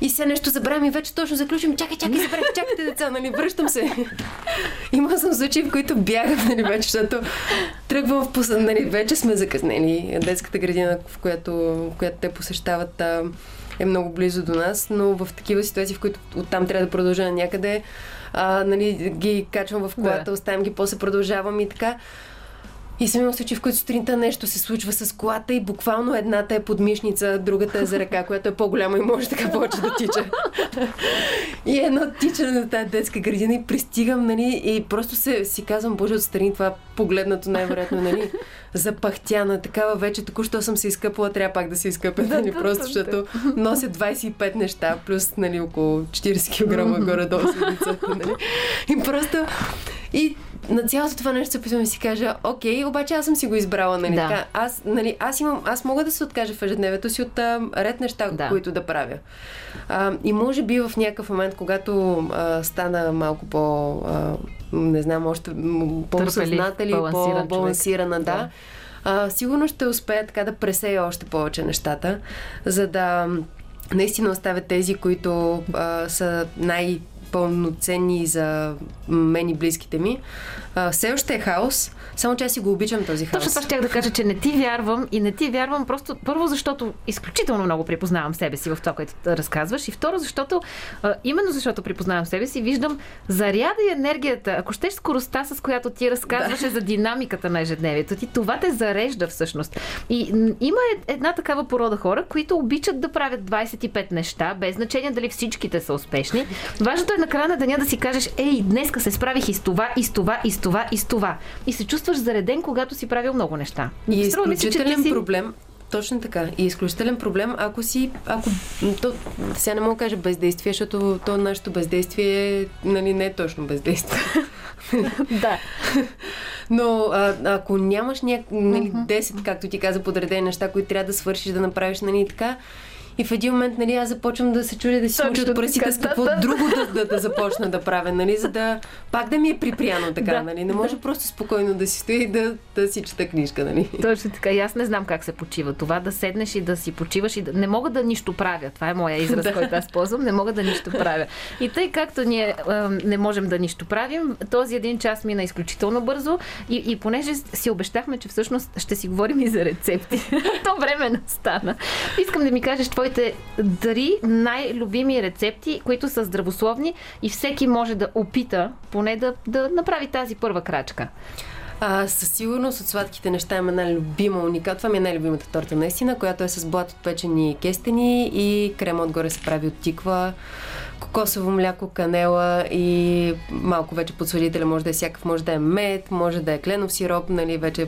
И все нещо забравям и вече точно заключим. Чакай, чакай, забравих, чакайте деца, нали, връщам се. Има съм случаи, в които бягам, нали, вече, защото тръгвам в посъд, нали, вече сме закъснели. Детската градина, в която, в която те посещават, е много близо до нас, но в такива ситуации, в които оттам трябва да продължа някъде, а, нали, ги качвам в колата, да. оставям ги, после продължавам и така. И съм имал случаи, в които сутринта нещо се случва с колата и буквално едната е подмишница, другата е за ръка, която е по-голяма и може така повече да тича. и едно тичане на тази детска градина и пристигам, нали, и просто се, си казвам, боже, отстрани това погледнато най-вероятно, нали, запахтяна, такава вече, току-що съм се изкъпала, трябва пак да се изкъпя, нали, просто защото нося 25 неща, плюс, нали, около 40 кг горе-долу нали. И просто, и на цялото това нещо се опитвам да си кажа, окей, обаче аз съм си го избрала, нали? Да. Така, аз, нали, аз, имам, аз мога да се откажа в ежедневието си от а, ред неща, да. които да правя. А, и може би в някакъв момент, когато а, стана малко по, а, не знам, още по-осъзната или по-балансирана, да, да. А, сигурно ще успея така да пресея още повече нещата, за да наистина оставят тези, които а, са най- пълноценни за мен и близките ми. А, все още е хаос, само че аз си го обичам този хаос. Точно това ще да кажа, че не ти вярвам и не ти вярвам просто първо, защото изключително много припознавам себе си в това, което разказваш и второ, защото а, именно защото припознавам себе си, виждам заряда и енергията, ако щеш скоростта, с която ти разказваш да. за динамиката на ежедневието ти, това те зарежда всъщност. И има една такава порода хора, които обичат да правят 25 неща, без значение дали всичките са успешни. Важното е на края на деня да си кажеш, ей, днеска се справих и с това, и с това, и с това, и с това. И се чувстваш зареден, когато си правил много неща. И изключителен си... проблем, точно така. И изключителен проблем, ако си, ако, то, сега не мога да кажа бездействие, защото то нашето бездействие нали, не е точно бездействие. да. Но а, ако нямаш няк... нали, 10, както ти каза, подредени неща, които трябва да свършиш, да направиш, нали, така, и в един момент, нали, аз започвам да се чудя да си мучат пръстите с какво да, друго да, да, да, започна да правя, нали, за да пак да ми е припряно така, да, нали. Не може да. просто спокойно да си стои и да, да си чета книжка, нали. Точно така. И аз не знам как се почива. Това да седнеш и да си почиваш и да... Не мога да нищо правя. Това е моя израз, да. който аз ползвам. Не мога да нищо правя. И тъй както ние а, не можем да нищо правим, този един час мина изключително бързо и, и понеже си обещахме, че всъщност ще си говорим и за рецепти, то време настана. Искам да ми кажеш твоите три най-любими рецепти, които са здравословни и всеки може да опита поне да, да направи тази първа крачка. А, със сигурност от сладките неща има една любима уника. Това ми е най-любимата торта наистина, която е с блат от печени кестени и крема отгоре се прави от тиква кокосово мляко, канела и малко вече подсладителя може да е всякакъв, може да е мед, може да е кленов сироп, нали, вече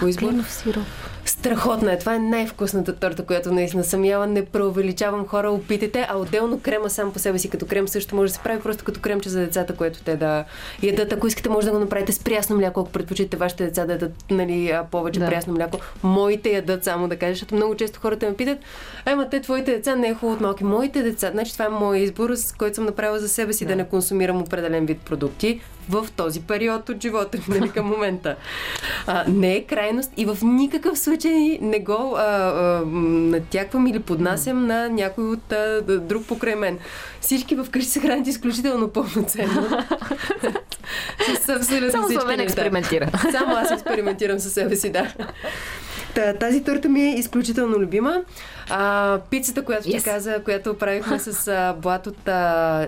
по избор. кленов сироп. Страхотна е. Това е най-вкусната торта, която наистина съм яла. Не преувеличавам хора, опитайте, а отделно крема сам по себе си като крем също може да се прави просто като кремче за децата, което те да ядат. Ако искате, може да го направите с прясно мляко, ако предпочитате вашите деца да ядат нали, повече да. прясно мляко. Моите ядат само да кажа, защото много често хората ме питат, ема те твоите деца не е хубаво от малки. Моите деца, значи това е мой избор, с който съм направила за себе си да, да не консумирам определен вид продукти в този период от живота ми, нали, към момента. А, не е крайност и в никакъв случай не го а, а, натяквам или поднасям на някой от а, друг покрай мен. Всички вкъщи се хранят изключително пълноценно. Само Славен експериментира. Само аз експериментирам със себе си, да. Тази торта ми е изключително любима. А, пицата, която yes. ти каза, която правихме с а, блат от а,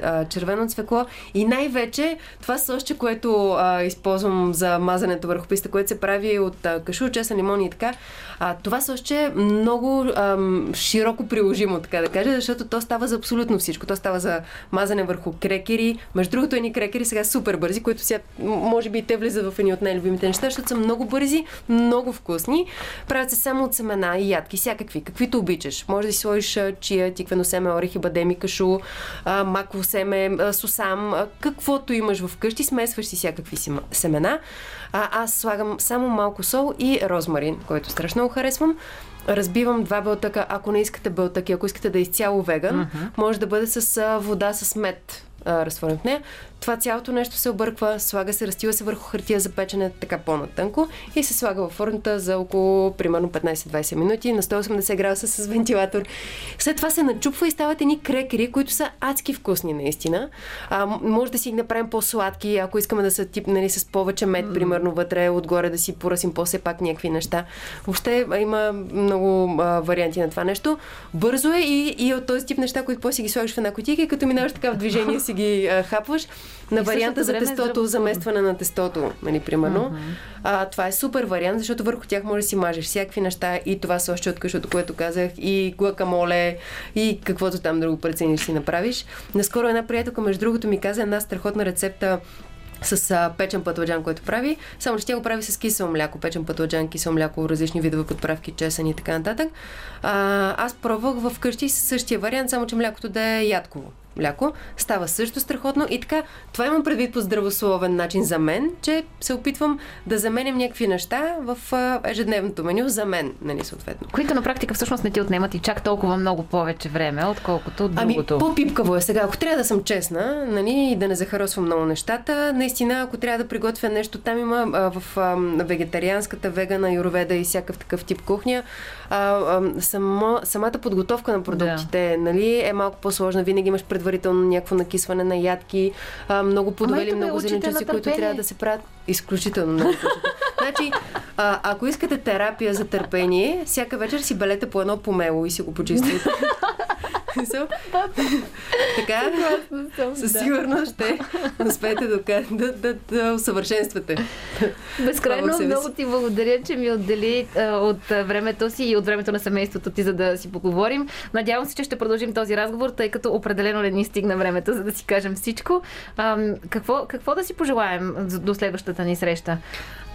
а, червено цвекло и най-вече това също, което а, използвам за мазането върху писта, което се прави от а, кашу, чесън, лимон и така. А, това също е много а, широко приложимо, така да кажа, защото то става за абсолютно всичко. То става за мазане върху крекери. Между другото, едни крекери сега супер бързи, които сега, може би, те влизат в едни от най-любимите неща, защото са много бързи, много вкусни. Правят се само от семена и ядки, всякакви, каквито обичаш. Може да си сложиш чия, тиквено семе, орехи, бадеми, кашу, маково семе, сусам, каквото имаш вкъщи, смесваш си всякакви семена. А, аз слагам само малко сол и розмарин, който страшно много харесвам разбивам два белтъка. Ако не искате белтъки, ако искате да е изцяло веган, uh-huh. може да бъде с вода с мед разтворен в нея. Това цялото нещо се обърква, слага се, разтива се върху хартия за печене така по-натънко и се слага във формата за около примерно 15-20 минути на 180 градуса с вентилатор. След това се начупва и стават едни крекери, които са адски вкусни наистина. А, може да си ги направим по-сладки, ако искаме да са тип нали, с повече мед, mm. примерно вътре, отгоре да си поръсим по-все пак някакви неща. Въобще има много а, варианти на това нещо. Бързо е и, и от този тип неща, които после ги слагаш в една кутийка и като минаваш така в движение си ги а, хапваш. На варианта за тестото, заместване на тестото, нали, примерно. Uh-huh. А, това е супер вариант, защото върху тях може да си мажеш всякакви неща и това са още от къщото, което казах, и глакамоле, и каквото там друго прецениш си направиш. Наскоро една приятелка, между другото, ми каза една страхотна рецепта с а, печен пътладжан, който прави. Само, че тя го прави с кисело мляко, печен пътладжан, кисело мляко, различни видове подправки, чесън и така нататък. А, аз пробвах в къщи с същия вариант, само че млякото да е ядково. Мляко, става също страхотно и така, това имам предвид по здравословен начин за мен, че се опитвам да заменям някакви неща в ежедневното меню за мен, нали, съответно. Които на практика всъщност не ти отнемат и чак толкова много повече време, отколкото от другото. Ами, по-пипкаво е сега. Ако трябва да съм честна, нали, и да не захаросвам много нещата, наистина, ако трябва да приготвя нещо, там има а, в а, вегетарианската, вегана, юроведа и всякакъв такъв тип кухня, а, само, самата подготовка на продуктите да. нали, е малко по-сложна. Винаги имаш предварително някакво накисване на ядки, а, много плодове или много зеленчуци, които трябва да се правят. Изключително много. значи, а, ако искате терапия за търпение, всяка вечер си белете по едно помело и си го почиствате. така, със сигурност ще успеете да, да, да, да усъвършенствате. Безкрайно много ти благодаря, че ми отдели от времето си и от времето на семейството ти, за да си поговорим. Надявам се, че ще продължим този разговор, тъй като определено не ни стигна времето, за да си кажем всичко. Какво, какво да си пожелаем до следващата ни среща?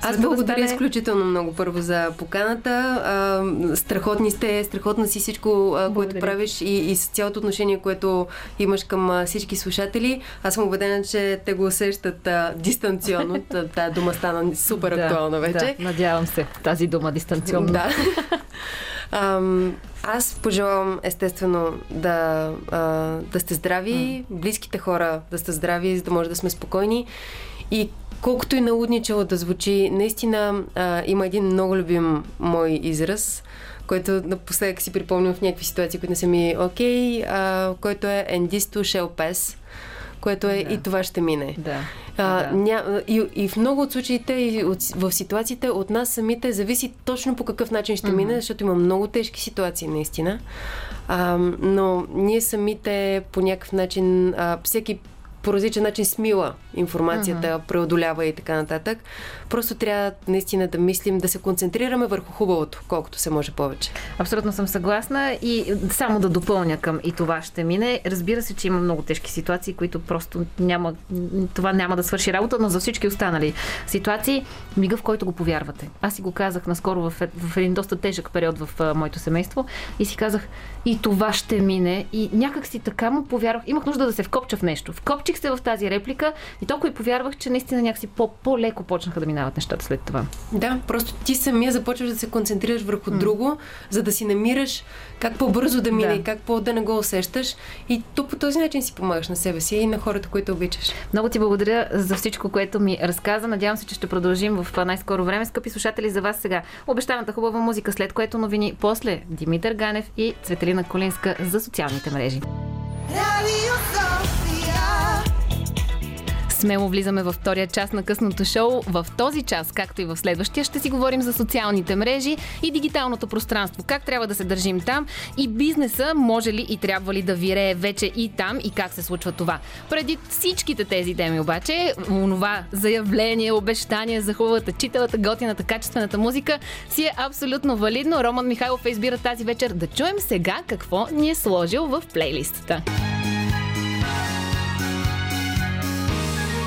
Аз благодаря да стане... изключително много първо за поканата. А, страхотни сте, страхотно си всичко, а, което правиш и, и с цялото отношение, което имаш към а, всички слушатели. Аз съм убедена, че те го усещат а, дистанционно. Тая дума стана супер актуална вече. Да, надявам се. Тази дума дистанционно. Да. А, аз пожелавам естествено да, а, да сте здрави, близките хора да сте здрави, за да може да сме спокойни. И колкото и налудничало да звучи, наистина а, има един много любим мой израз, който напоследък си припомням в някакви ситуации, които не са ми окей, okay, който е Endis to shall pass което е да. и това ще мине. Да. А, да. Ня, и, и в много от случаите, и от, в ситуациите от нас самите зависи точно по какъв начин ще mm-hmm. мине, защото има много тежки ситуации, наистина. А, но ние самите по някакъв начин, а, всеки по различен начин смила информацията, uh-huh. преодолява и така нататък. Просто трябва наистина да мислим, да се концентрираме върху хубавото, колкото се може повече. Абсолютно съм съгласна и само да допълня към и това ще мине. Разбира се, че има много тежки ситуации, които просто няма, това няма да свърши работа, но за всички останали ситуации, мига в който го повярвате. Аз си го казах наскоро в, в един доста тежък период в а, моето семейство и си казах, и това ще мине. И някак си така му повярвах. Имах нужда да се вкопча в нещо. Вкопчих се в тази реплика и толкова и повярвах, че наистина някакси по- по-леко почнаха да минават нещата след това. Да, просто ти самия започваш да се концентрираш върху mm. друго, за да си намираш как по-бързо да мине, да. как по-да не го усещаш. И то по този начин си помагаш на себе си и на хората, които обичаш. Много ти благодаря за всичко, което ми разказа. Надявам се, че ще продължим в най-скоро време. Скъпи слушатели, за вас сега обещаната хубава музика, след което новини после Димитър Ганев и Цветелина Колинска за социалните мрежи. Радио Смело влизаме във втория част на късното шоу. В този час, както и в следващия, ще си говорим за социалните мрежи и дигиталното пространство. Как трябва да се държим там и бизнеса може ли и трябва ли да вирее вече и там и как се случва това. Преди всичките тези теми обаче, онова заявление, обещание за хубавата, читалата, готината, качествената музика си е абсолютно валидно. Роман Михайлов избира тази вечер да чуем сега какво ни е сложил в плейлистата.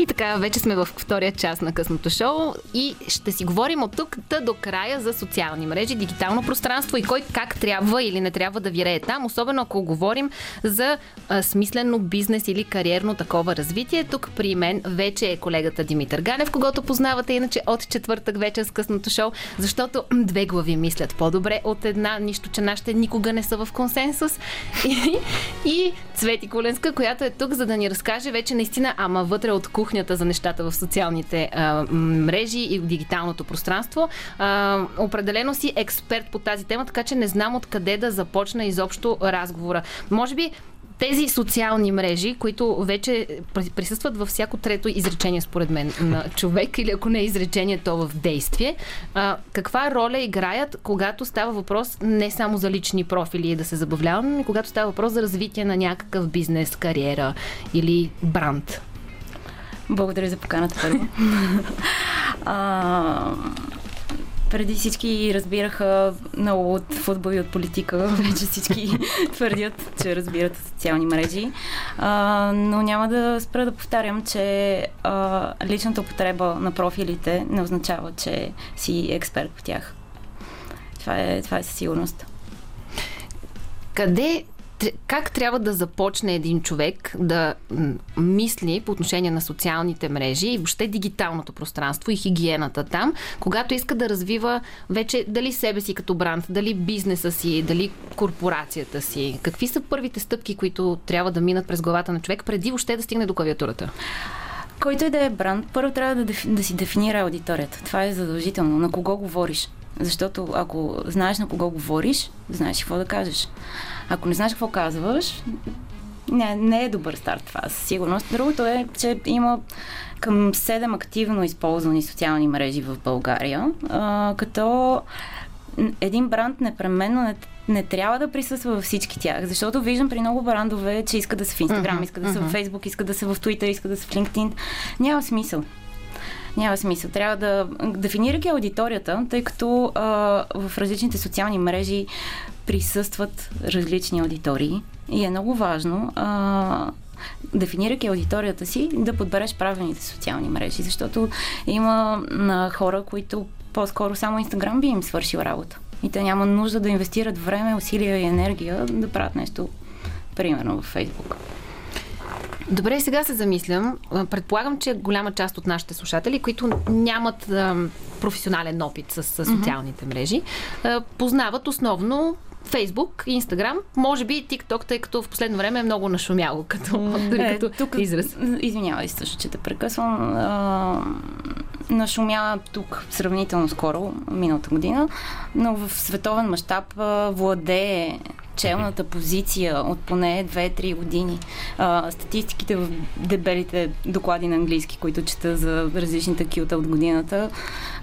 И така, вече сме в втория част на късното шоу и ще си говорим от тук до края за социални мрежи, дигитално пространство и кой как трябва или не трябва да вирее там, особено ако говорим за а, смислено бизнес или кариерно такова развитие. Тук при мен вече е колегата Димитър Ганев, когато познавате иначе от четвъртък вече с късното шоу, защото две глави мислят по-добре от една, нищо, че нашите никога не са в консенсус. И, и Цвети Коленска, която е тук, за да ни разкаже вече наистина, ама вътре от кухня кухнята за нещата в социалните а, мрежи и в дигиталното пространство. А, определено си експерт по тази тема, така че не знам откъде да започна изобщо разговора. Може би тези социални мрежи, които вече присъстват във всяко трето изречение, според мен, на човек, или ако не е изречение, то в действие, а, каква роля играят, когато става въпрос не само за лични профили и да се забавляваме, но и когато става въпрос за развитие на някакъв бизнес, кариера или бранд? Благодаря за поканата първо. а, преди всички разбираха много от футбол и от политика. Вече всички твърдят, че разбират социални мрежи. А, но няма да спра да повтарям, че а, личната употреба на профилите не означава, че си експерт по тях. Това е, това е със сигурност. Къде как трябва да започне един човек да мисли по отношение на социалните мрежи и въобще дигиталното пространство и хигиената там, когато иска да развива вече дали себе си като бранд, дали бизнеса си, дали корпорацията си? Какви са първите стъпки, които трябва да минат през главата на човек преди въобще да стигне до клавиатурата? Който и да е бранд, първо трябва да, да си дефинира аудиторията. Това е задължително. На кого говориш? Защото ако знаеш на кого говориш, знаеш какво да кажеш. Ако не знаеш какво казваш, не, не е добър старт това, със сигурност. Другото е, че има към 7 активно използвани социални мрежи в България, а, като един бранд непременно не, не трябва да присъства във всички тях, защото виждам при много брандове, че искат да са в Инстаграм, uh-huh, искат да са uh-huh. в Фейсбук, искат да са в Twitter, искат да са в LinkedIn. Няма смисъл няма смисъл. Трябва да дефинирайки аудиторията, тъй като а, в различните социални мрежи присъстват различни аудитории и е много важно а, дефинирайки аудиторията си, да подбереш правилните социални мрежи, защото има на хора, които по-скоро само Инстаграм би им свършил работа. И те няма нужда да инвестират време, усилия и енергия да правят нещо, примерно в Фейсбук. Добре, сега се замислям. Предполагам, че голяма част от нашите слушатели, които нямат а, професионален опит с, с социалните мрежи, а, познават основно Фейсбук, Инстаграм, може би и TikTok, тъй като в последно време е много нашумяло като, дори е, като тук, израз. Извинявай също, че те прекъсвам. А, нашумя тук сравнително скоро, миналата година, но в световен мащаб владее челната позиция от поне 2-3 години. А, статистиките в дебелите доклади на английски, които чета за различните кюта от годината,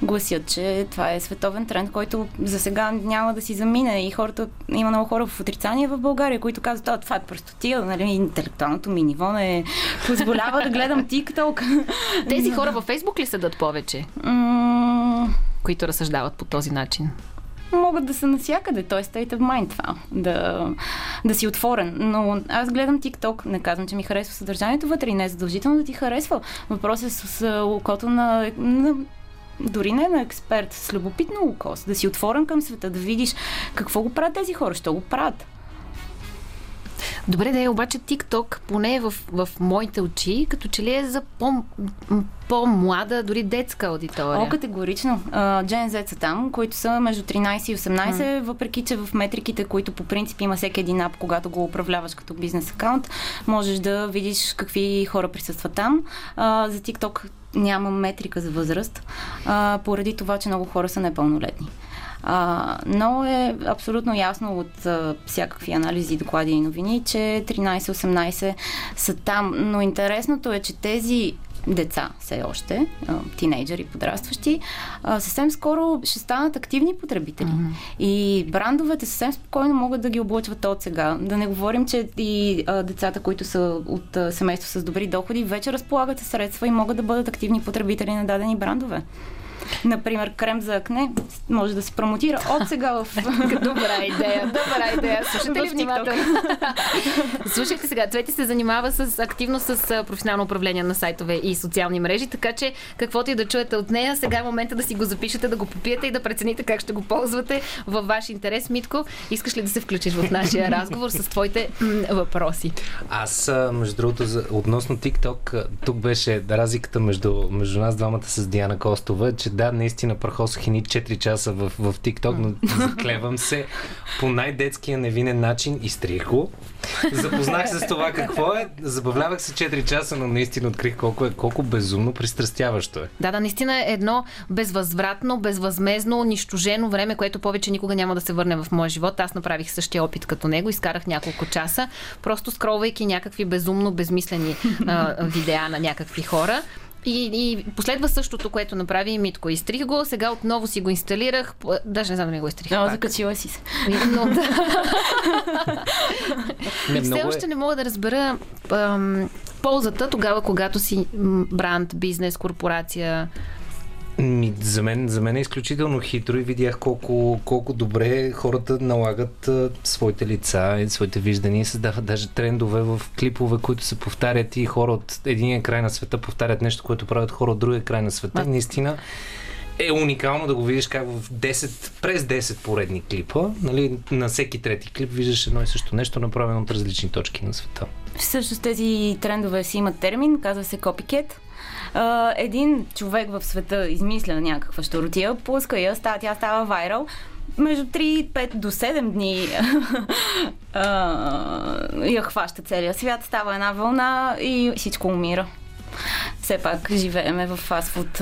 гласят, че това е световен тренд, който за сега няма да си замине и хората, има много хора в отрицание в България, които казват, това е простотия, нали, интелектуалното ми ниво не позволява да гледам TikTok. Тези хора във Фейсбук ли седат повече? които разсъждават по този начин? Могат да са навсякъде. Той е of mind това. Да, да си отворен. Но аз гледам TikTok. Не казвам, че ми харесва съдържанието вътре и не е задължително да ти харесва. Въпросът е с окото на, на дори не на експерт, с любопитно око, да си отворен към света, да видиш какво го правят тези хора, що го правят. Добре, да е, обаче TikTok, поне в, в моите очи, като че ли е за по, по-млада, дори детска аудитория. О, категорично. Gen Z са там, които са между 13 и 18, mm. въпреки че в метриките, които по принцип има всеки един ап, когато го управляваш като бизнес акаунт, можеш да видиш какви хора присъстват там. А, за TikTok няма метрика за възраст, а, поради това, че много хора са непълнолетни. А, но е абсолютно ясно от а, всякакви анализи, доклади и новини, че 13-18 са там. Но интересното е, че тези деца все още, тинейджери, подрастващи, съвсем скоро ще станат активни потребители. Mm-hmm. И брандовете съвсем спокойно могат да ги облъчват от сега. Да не говорим, че и децата, които са от семейство с добри доходи, вече разполагат със средства и могат да бъдат активни потребители на дадени брандове. Например, крем за акне може да се промотира от сега в... добра идея, добра идея. Слушате ли внимателно? Слушайте сега, Цвети се занимава с, активно с професионално управление на сайтове и социални мрежи, така че каквото и да чуете от нея, сега е момента да си го запишете, да го попиете и да прецените как ще го ползвате във ваш интерес. Митко, искаш ли да се включиш в нашия разговор с твоите въпроси? Аз, между другото, относно TikTok, тук беше разликата между, между нас двамата с Диана Костова, че да, наистина прахосах ни 4 часа в, в TikTok, но заклевам се по най-детския невинен начин изтрих го. Запознах се с това какво е, забавлявах се 4 часа, но наистина открих колко е колко безумно пристрастяващо е. Да, да, наистина е едно безвъзвратно, безвъзмезно, унищожено време, което повече никога няма да се върне в моя живот. Аз направих същия опит като него, изкарах няколко часа, просто скролвайки някакви безумно безмислени а, видеа на някакви хора. И, и последва същото, което направи и Митко. Изтрих го, сега отново си го инсталирах. Даже не знам дали го изтрих. Но, закачила си се. Но, да. не, все още е... не мога да разбера ам, ползата тогава, когато си бранд, бизнес, корпорация. За, мен, за мен е изключително хитро и видях колко, колко добре хората налагат а, своите лица и своите виждания и създават даже трендове в клипове, които се повтарят и хора от единия край на света повтарят нещо, което правят хора от другия край на света. И наистина е уникално да го видиш как в 10, през 10 поредни клипа, нали, на всеки трети клип виждаш едно и също нещо, направено от различни точки на света. Всъщност тези трендове си имат термин, казва се копикет. Един човек в света измисля някаква щуротия, пуска я, става, тя става вайрал. Между 3-5 до 7 дни я хваща целия свят, става една вълна и всичко умира все пак живееме в фастфуд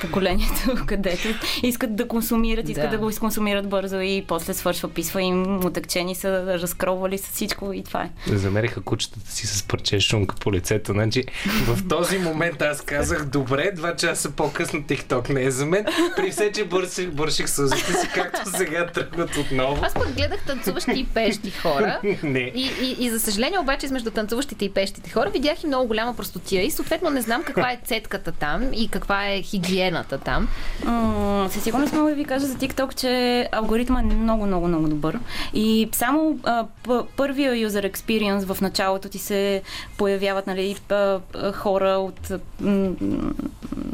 поколението, където искат да консумират, искат да, да го изконсумират бързо и после свършва писва им, мутъкчени са, разкровали с всичко и това е. Замериха кучетата си с парче шунка по лицето. Значи, в този момент аз казах, добре, два часа по-късно тикток не е за мен. При все, че бърших, бърших сълзите си, както сега тръгват отново. Аз пък гледах танцуващи и пещи хора. не. И, и, и, за съжаление обаче между танцуващите и пещите хора видях и много голяма простотия и съответно не знам каква е цетката там и каква е хигиената там. М- със сигурност мога да ви кажа за TikTok, че алгоритма е много, много, много добър. И само а, п- първия user experience в началото ти се появяват нали, а, а, хора от м-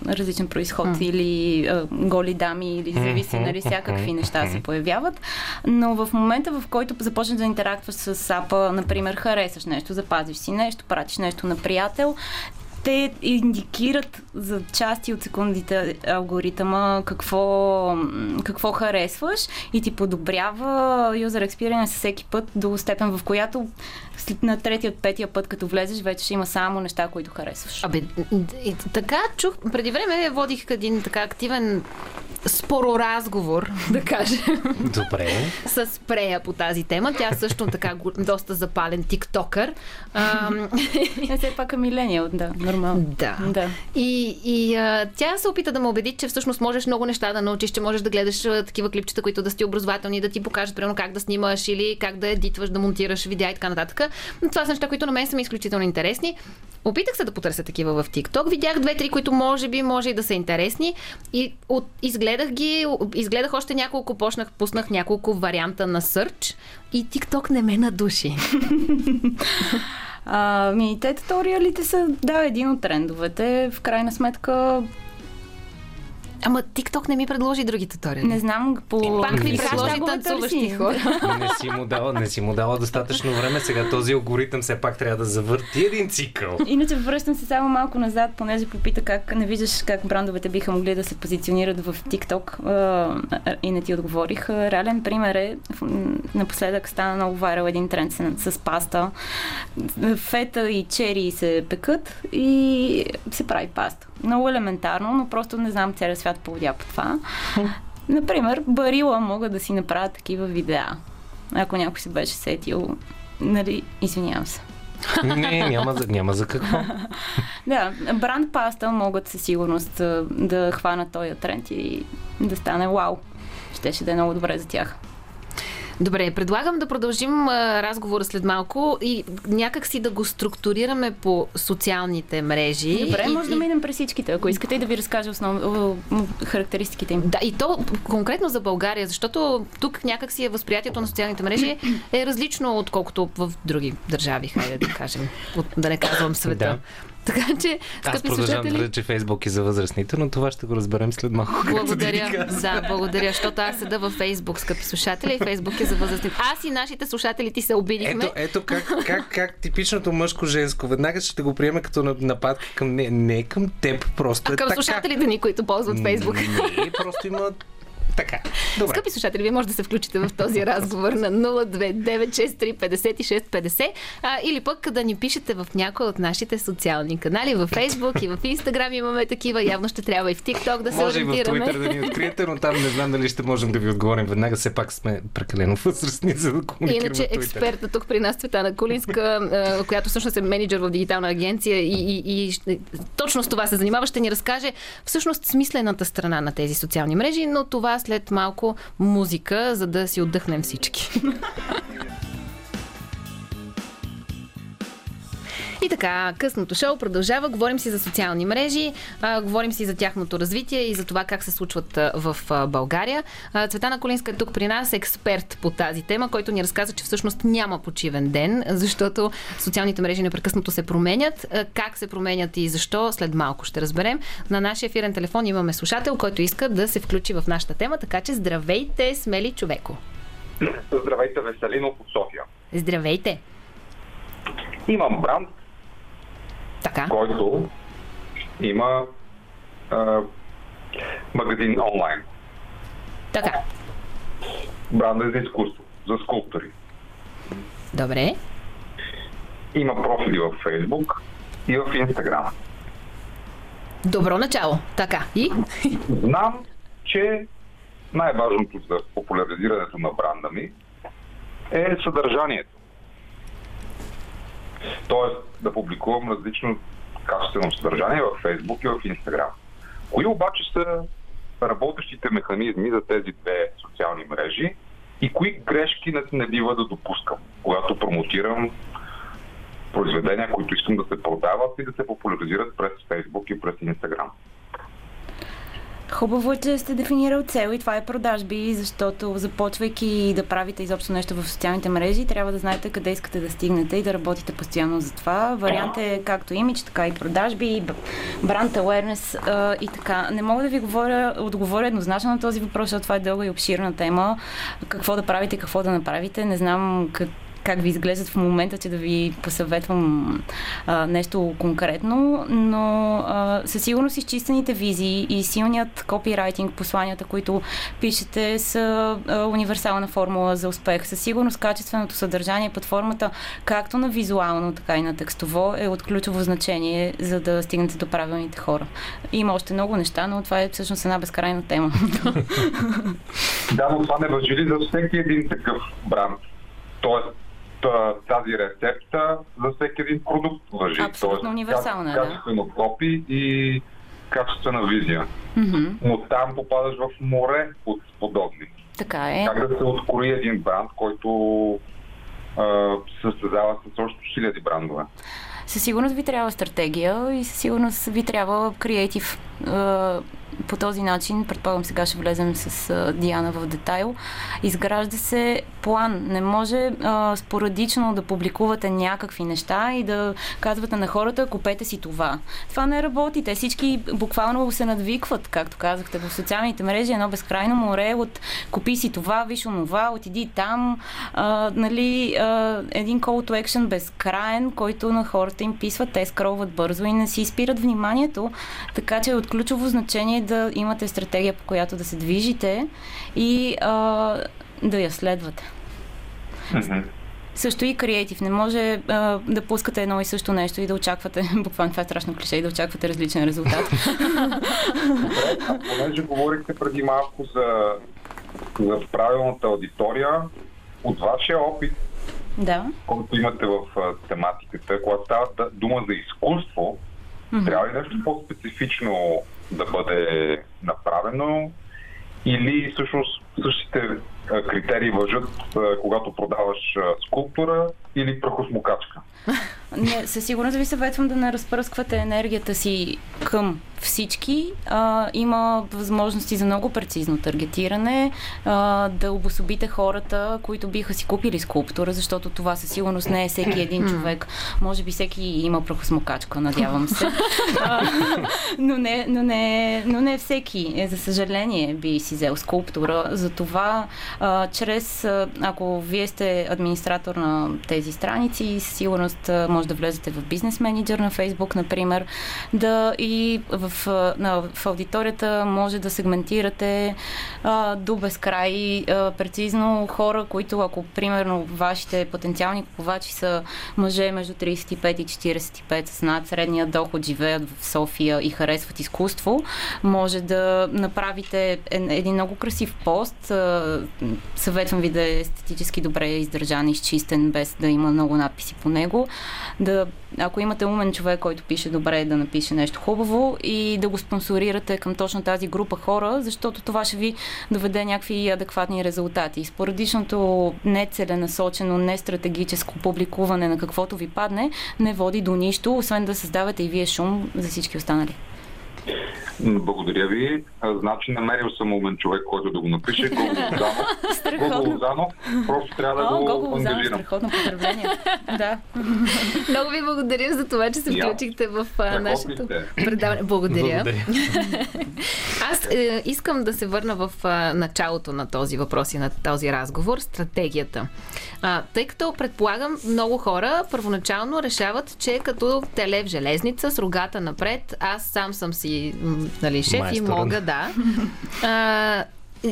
различен происход mm. или а, голи дами или зависи, нали, всякакви неща се появяват. Но в момента, в който започнеш да интерактваш с апа, например, харесаш нещо, запазиш си нещо, пратиш нещо на приятел, те индикират за части от секундите алгоритъма какво, какво харесваш и ти подобрява юзер experience всеки път до степен, в която след на третия, петия път, като влезеш, вече ще има само неща, които харесваш. Абе, така чух, преди време водих един така активен спороразговор, да кажем. Добре. с Прея по тази тема. Тя също така доста запален тиктокър. е, все пак е милениал, да, нормално. Да. да. И, и а, тя се опита да ме убеди, че всъщност можеш много неща да научиш, че можеш да гледаш а, такива клипчета, които да сте образователни, да ти покажат, примерно, как да снимаш или как да едитваш, да монтираш видеа и така нататък. Но това са неща, които на мен са ми изключително интересни. Опитах се да потърся такива в TikTok. Видях две-три, които може би може и да са интересни. И от, изгледах ги, изгледах още няколко, почнах, пуснах няколко варианта на сърч и TikTok не ме надуши. Ами, те туториалите са, да, един от трендовете. В крайна сметка Ама TikTok не ми предложи други туториали. Не знам по... Пак ми предложи танцуващи хора. Не си, му дала, не си му дала достатъчно време. Сега този алгоритъм все пак трябва да завърти един цикъл. Иначе връщам се само малко назад, понеже попита как не виждаш как брандовете биха могли да се позиционират в TikTok и не ти отговорих. Реален пример е, напоследък стана много вайрал един тренд с, с паста. Фета и чери се пекат и се прави паста. Много елементарно, но просто не знам целият свят поводя по това. Например, барила могат да си направят такива видеа. Ако някой се беше сетил, нали, извинявам се. Не, няма за, няма за какво. да, бранд паста могат със сигурност да хванат този тренд и да стане вау. Щеше да е много добре за тях. Добре, предлагам да продължим а, разговора след малко и някак си да го структурираме по социалните мрежи. Добре, и, може и... да минем през всичките, ако искате и да ви разкажа основно характеристиките им. Да, и то конкретно за България, защото тук някак си е възприятието на социалните мрежи е различно, отколкото в други държави, хайде да кажем, от, да не казвам света. Да. Така че, Аз продължавам да твърда, че Фейсбук е за възрастните, но това ще го разберем след малко. Благодаря. Да, благодаря, защото аз седа във Фейсбук, скъпи слушатели, и Фейсбук е за възрастните. Аз и нашите слушатели ти се обидихме. Ето, ето как, как, как типичното мъжко-женско. Веднага ще го приеме като нападка към не, не към теб, просто а е към така. слушателите ни, които ползват Фейсбук. Не, просто има така. Добре. Скъпи слушатели, вие може да се включите в този разговор на 029635650 а, или пък да ни пишете в някой от нашите социални канали. В Facebook и в Instagram имаме такива. Явно ще трябва и в TikTok да се може ориентираме. Може и в Twitter да ни откриете, но там не знам дали ще можем да ви отговорим веднага. Все пак сме прекалено възрастни, за да комуникираме Иначе експерта тук при нас, Цветана Кулинска, която всъщност е менеджер в дигитална агенция и, и, и точно с това се занимава, ще ни разкаже всъщност смислената страна на тези социални мрежи, но това след малко музика, за да си отдъхнем всички. И така, късното шоу продължава. Говорим си за социални мрежи, а, говорим си за тяхното развитие и за това как се случват а, в а, България. А, Цветана Колинска е тук при нас, експерт по тази тема, който ни разказа, че всъщност няма почивен ден, защото социалните мрежи непрекъснато се променят. А, как се променят и защо, след малко ще разберем. На нашия ефирен телефон имаме слушател, който иска да се включи в нашата тема, така че здравейте, смели човеко. Здравейте, Веселинов от София. Здравейте! Имам бранд, Така. който има а, магазин онлайн. Така. Бранда за изкуство, за скулптори. Добре. Има профили в Фейсбук и в Инстаграм. Добро начало. Така. И? Знам, че най-важното за популяризирането на бранда ми е съдържанието. Тоест да публикувам различно качествено съдържание в Facebook и в Instagram. Кои обаче са работещите механизми за тези две социални мрежи и кои грешки не, не бива да допускам, когато промотирам произведения, които искам да се продават и да се популяризират през Facebook и през Instagram. Хубаво е, че сте дефинирал цел и това е продажби, защото започвайки да правите изобщо нещо в социалните мрежи, трябва да знаете къде искате да стигнете и да работите постоянно за това. Вариант е както имидж, така и продажби, бранд awareness и така. Не мога да ви говоря, отговоря еднозначно на този въпрос, защото това е дълга и обширна тема. Какво да правите, какво да направите. Не знам как как ви изглеждат в момента, че да ви посъветвам а, нещо конкретно, но а, със сигурност изчистените визии и силният копирайтинг, посланията, които пишете, са а, универсална формула за успех. Със сигурност качественото съдържание под формата както на визуално, така и на текстово е от ключово значение, за да стигнете до правилните хора. Има още много неща, но това е всъщност една безкрайна тема. Да, но това не въжи ли за всеки един такъв бранд? Тоест, тази рецепта за всеки един продукт въжи. Абсолютно Тоест, универсална, как- да. Качествено копи и качествена визия. Мгм. Но там попадаш в море от подобни. така е. Как да се открои един бранд, който се състезава с още хиляди брандове? Със сигурност ви трябва стратегия и със сигурност ви трябва креатив. По този начин, предполагам сега ще влезем с а, Диана в детайл, изгражда се план. Не може а, спорадично да публикувате някакви неща и да казвате на хората, купете си това. Това не работи. Те всички буквално се надвикват, както казахте, в социалните мрежи едно безкрайно море от купи си това, виж онова, отиди там. А, нали, а, един call to action безкраен, който на хората им писва, те скролват бързо и не си спират вниманието. Така че е от ключово значение да имате стратегия, по която да се движите и а, да я следвате. Също и креатив. Не може а, да пускате едно и също нещо и да очаквате, буквално това е страшно клише, и да очаквате различен резултат. Добре, понеже говорихте преди малко за, за правилната аудитория, от вашия опит, да. който имате в а, тематиката, когато става да- дума за изкуство, трябва ли нещо по-специфично да бъде направено или всъщност същите критерии въжат, когато продаваш скулптура или прахосмокачка? Не, със сигурност ви съветвам да не разпръсквате енергията си към всички. А, има възможности за много прецизно таргетиране, а, да обособите хората, които биха си купили скулптура, защото това със сигурност не е всеки един човек. Може би всеки има прахосмокачка, надявам се. А, но, не, но, не, но не всеки, е, за съжаление, би си взел скулптура. Затова, а, чрез, ако вие сте администратор на тези страници, със сигурност може да влезете в бизнес менеджер на Facebook, например, да и в, а, на, в аудиторията може да сегментирате а, до безкрай а, прецизно хора, които ако примерно вашите потенциални купувачи са мъже между 35 и 45 с над средния доход, живеят в София и харесват изкуство, може да направите един много красив пост. А, Съветвам ви да е естетически добре издържан, изчистен, без да има много надписи по него. Да, ако имате умен човек, който пише добре, да напише нещо хубаво и и да го спонсорирате към точно тази група хора, защото това ще ви доведе някакви адекватни резултати. Спорадичното нецеленасочено, нестратегическо публикуване на каквото ви падне не води до нищо, освен да създавате и вие шум за всички останали. Благодаря ви. Значи намерил съм умен човек, който да го напише. Гого Лозанов. Гого. Лозанов. Просто трябва да О, го Гого ангажирам. страхотно поздравление. да. Много ви благодарим за това, че се включихте в а, Страхотни нашето сте. предаване. Благодаря. Благодаря. Аз е, искам да се върна в а, началото на този въпрос и на този разговор стратегията. А, тъй като предполагам, много хора първоначално решават, че като теле в железница с рогата напред, аз сам съм си нали, шеф Майстор. и мога, да. А,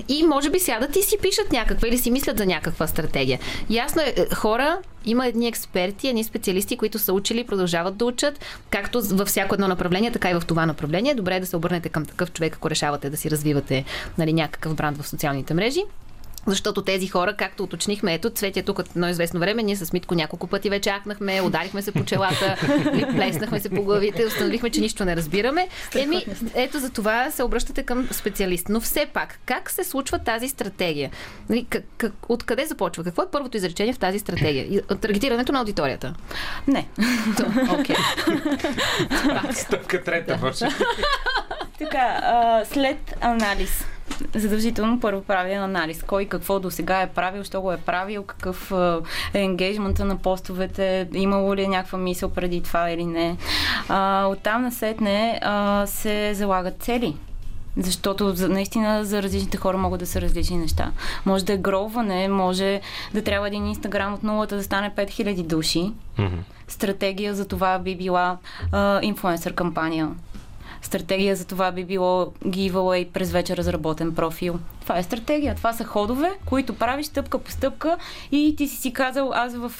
и може би сядат и си пишат някаква или си мислят за някаква стратегия. Ясно е, е, хора, има едни експерти, едни специалисти, които са учили и продължават да учат, както във всяко едно направление, така и в това направление. Добре е да се обърнете към такъв човек, ако решавате да си развивате нали, някакъв бранд в социалните мрежи. Защото тези хора, както уточнихме, ето, Цветя тук от едно известно време, ние с Митко няколко пъти вече ахнахме, ударихме се по челата, плеснахме се по главите, установихме, че нищо не разбираме. Еми, ето за това се обръщате към специалист. Но все пак, как се случва тази стратегия? Нали, откъде започва? Какво е първото изречение в тази стратегия? Таргетирането на аудиторията. Не. Окей. Стъпка трета. Така, след анализ. Задължително първо прави анализ. Кой какво до сега е правил, що го е правил, какъв е енгейджмента на постовете, имало ли е някаква мисъл преди това или не. А, оттам насетне а, се залагат цели. Защото за, наистина за различните хора могат да са различни неща. Може да е гроване, може да трябва един инстаграм от нулата да стане 5000 души. Стратегия за това би била а, инфлуенсър кампания. Стратегия за това би било giveaway през вече разработен профил. Това е стратегия. Това са ходове, които правиш стъпка по стъпка и ти си си казал, аз в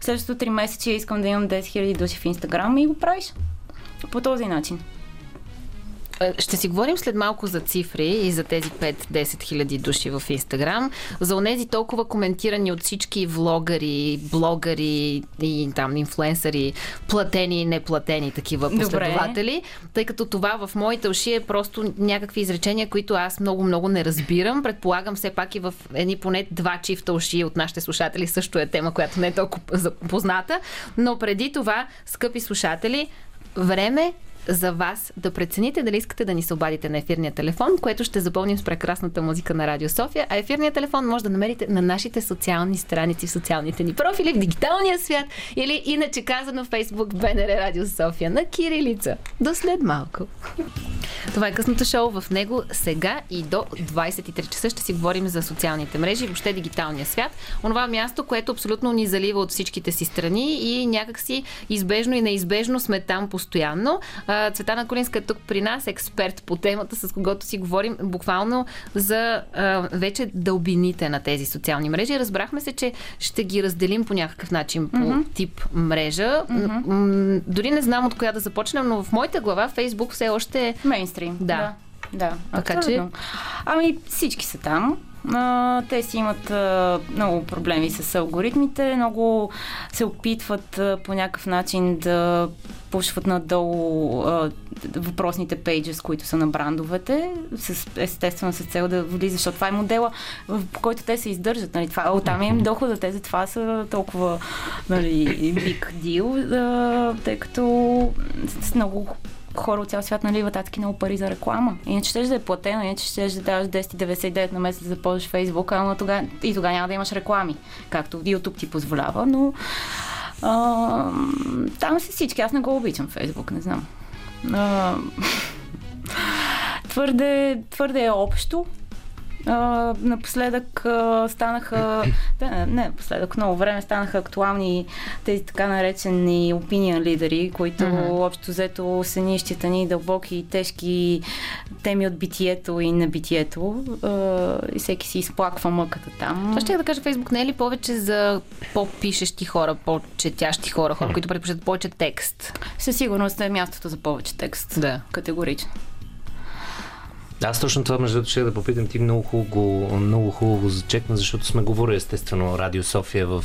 следващото 3 месече искам да имам 10 000 души в Инстаграм и го правиш. По този начин. Е, Ще си говорим след малко за цифри и за тези 5-10 хиляди души в Инстаграм. За онези толкова коментирани от всички влогари, блогъри и там инфлуенсъри, платени и неплатени такива Добре. последователи. Тъй като това в моите уши е просто някакви изречения, които аз много-много не разбирам. Предполагам все пак и в едни поне два чифта уши от нашите слушатели също е тема, която не е толкова позната. Но преди това, скъпи слушатели, време за вас да прецените дали искате да ни се обадите на ефирния телефон, което ще запълним с прекрасната музика на Радио София. А ефирния телефон може да намерите на нашите социални страници, в социалните ни профили, в дигиталния свят или иначе казано в Facebook БНР Радио София на Кирилица. До след малко. Това е късното шоу. В него сега и до 23 часа ще си говорим за социалните мрежи и въобще дигиталния свят. Онова място, което абсолютно ни залива от всичките си страни и някакси избежно и неизбежно сме там постоянно. А, Цветана Колинска е тук при нас, експерт по темата, с когото си говорим буквално за а, вече дълбините на тези социални мрежи. Разбрахме се, че ще ги разделим по някакъв начин по mm-hmm. тип мрежа. Mm-hmm. Дори не знам от коя да започнем, но в моята глава Фейсбук все още е Мейнстрим. Да. Да, Така че-. Ами всички са там. Те си имат много проблеми с алгоритмите, много се опитват по някакъв начин да пушват надолу въпросните пейджи, с които са на брандовете, с, естествено с цел да влиза, защото това е модела, в който те се издържат. Нали? Това, оттам им дохода, те за това са толкова нали, big deal, тъй като с много хора от цял свят наливат адски много пари за реклама. Иначе ще да е платено, иначе ще да даваш 10,99 на месец да ползваш Фейсбук, ама тога, и тогава няма да имаш реклами, както YouTube ти позволява, но а, там са всички. Аз не го обичам Фейсбук, не знам. А, твърде, твърде е общо. А, напоследък а, станаха, да, не напоследък, много време станаха актуални тези така наречени opinion лидери, които Мгм. общо взето са ни изчитани дълбоки и тежки теми от битието и небитието а, и всеки си изплаква мъката там. Това ще да кажа, Фейсбук не е ли повече за по-пишещи хора, по-четящи хора, хора, които предпочитат повече текст? Със сигурност е мястото за повече текст. Да. Категорично. Аз точно това между другото ще да попитам ти много хубаво, много хубаво зачекна, защото сме говорили естествено Радио София в,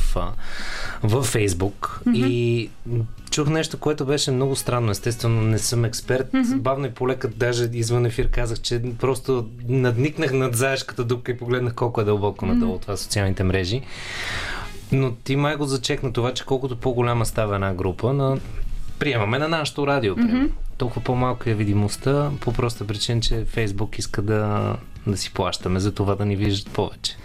в Фейсбук mm-hmm. и чух нещо, което беше много странно. Естествено не съм експерт. Mm-hmm. Бавно и полека, даже извън ефир казах, че просто надникнах над заешката дупка и погледнах колко е дълбоко mm-hmm. надолу това социалните мрежи. Но ти май го зачекна това, че колкото по-голяма става една група, на приемаме на нашото радио, mm-hmm. Толкова по-малка е видимостта, по проста причина, че Фейсбук иска да, да си плащаме за това да ни виждат повече.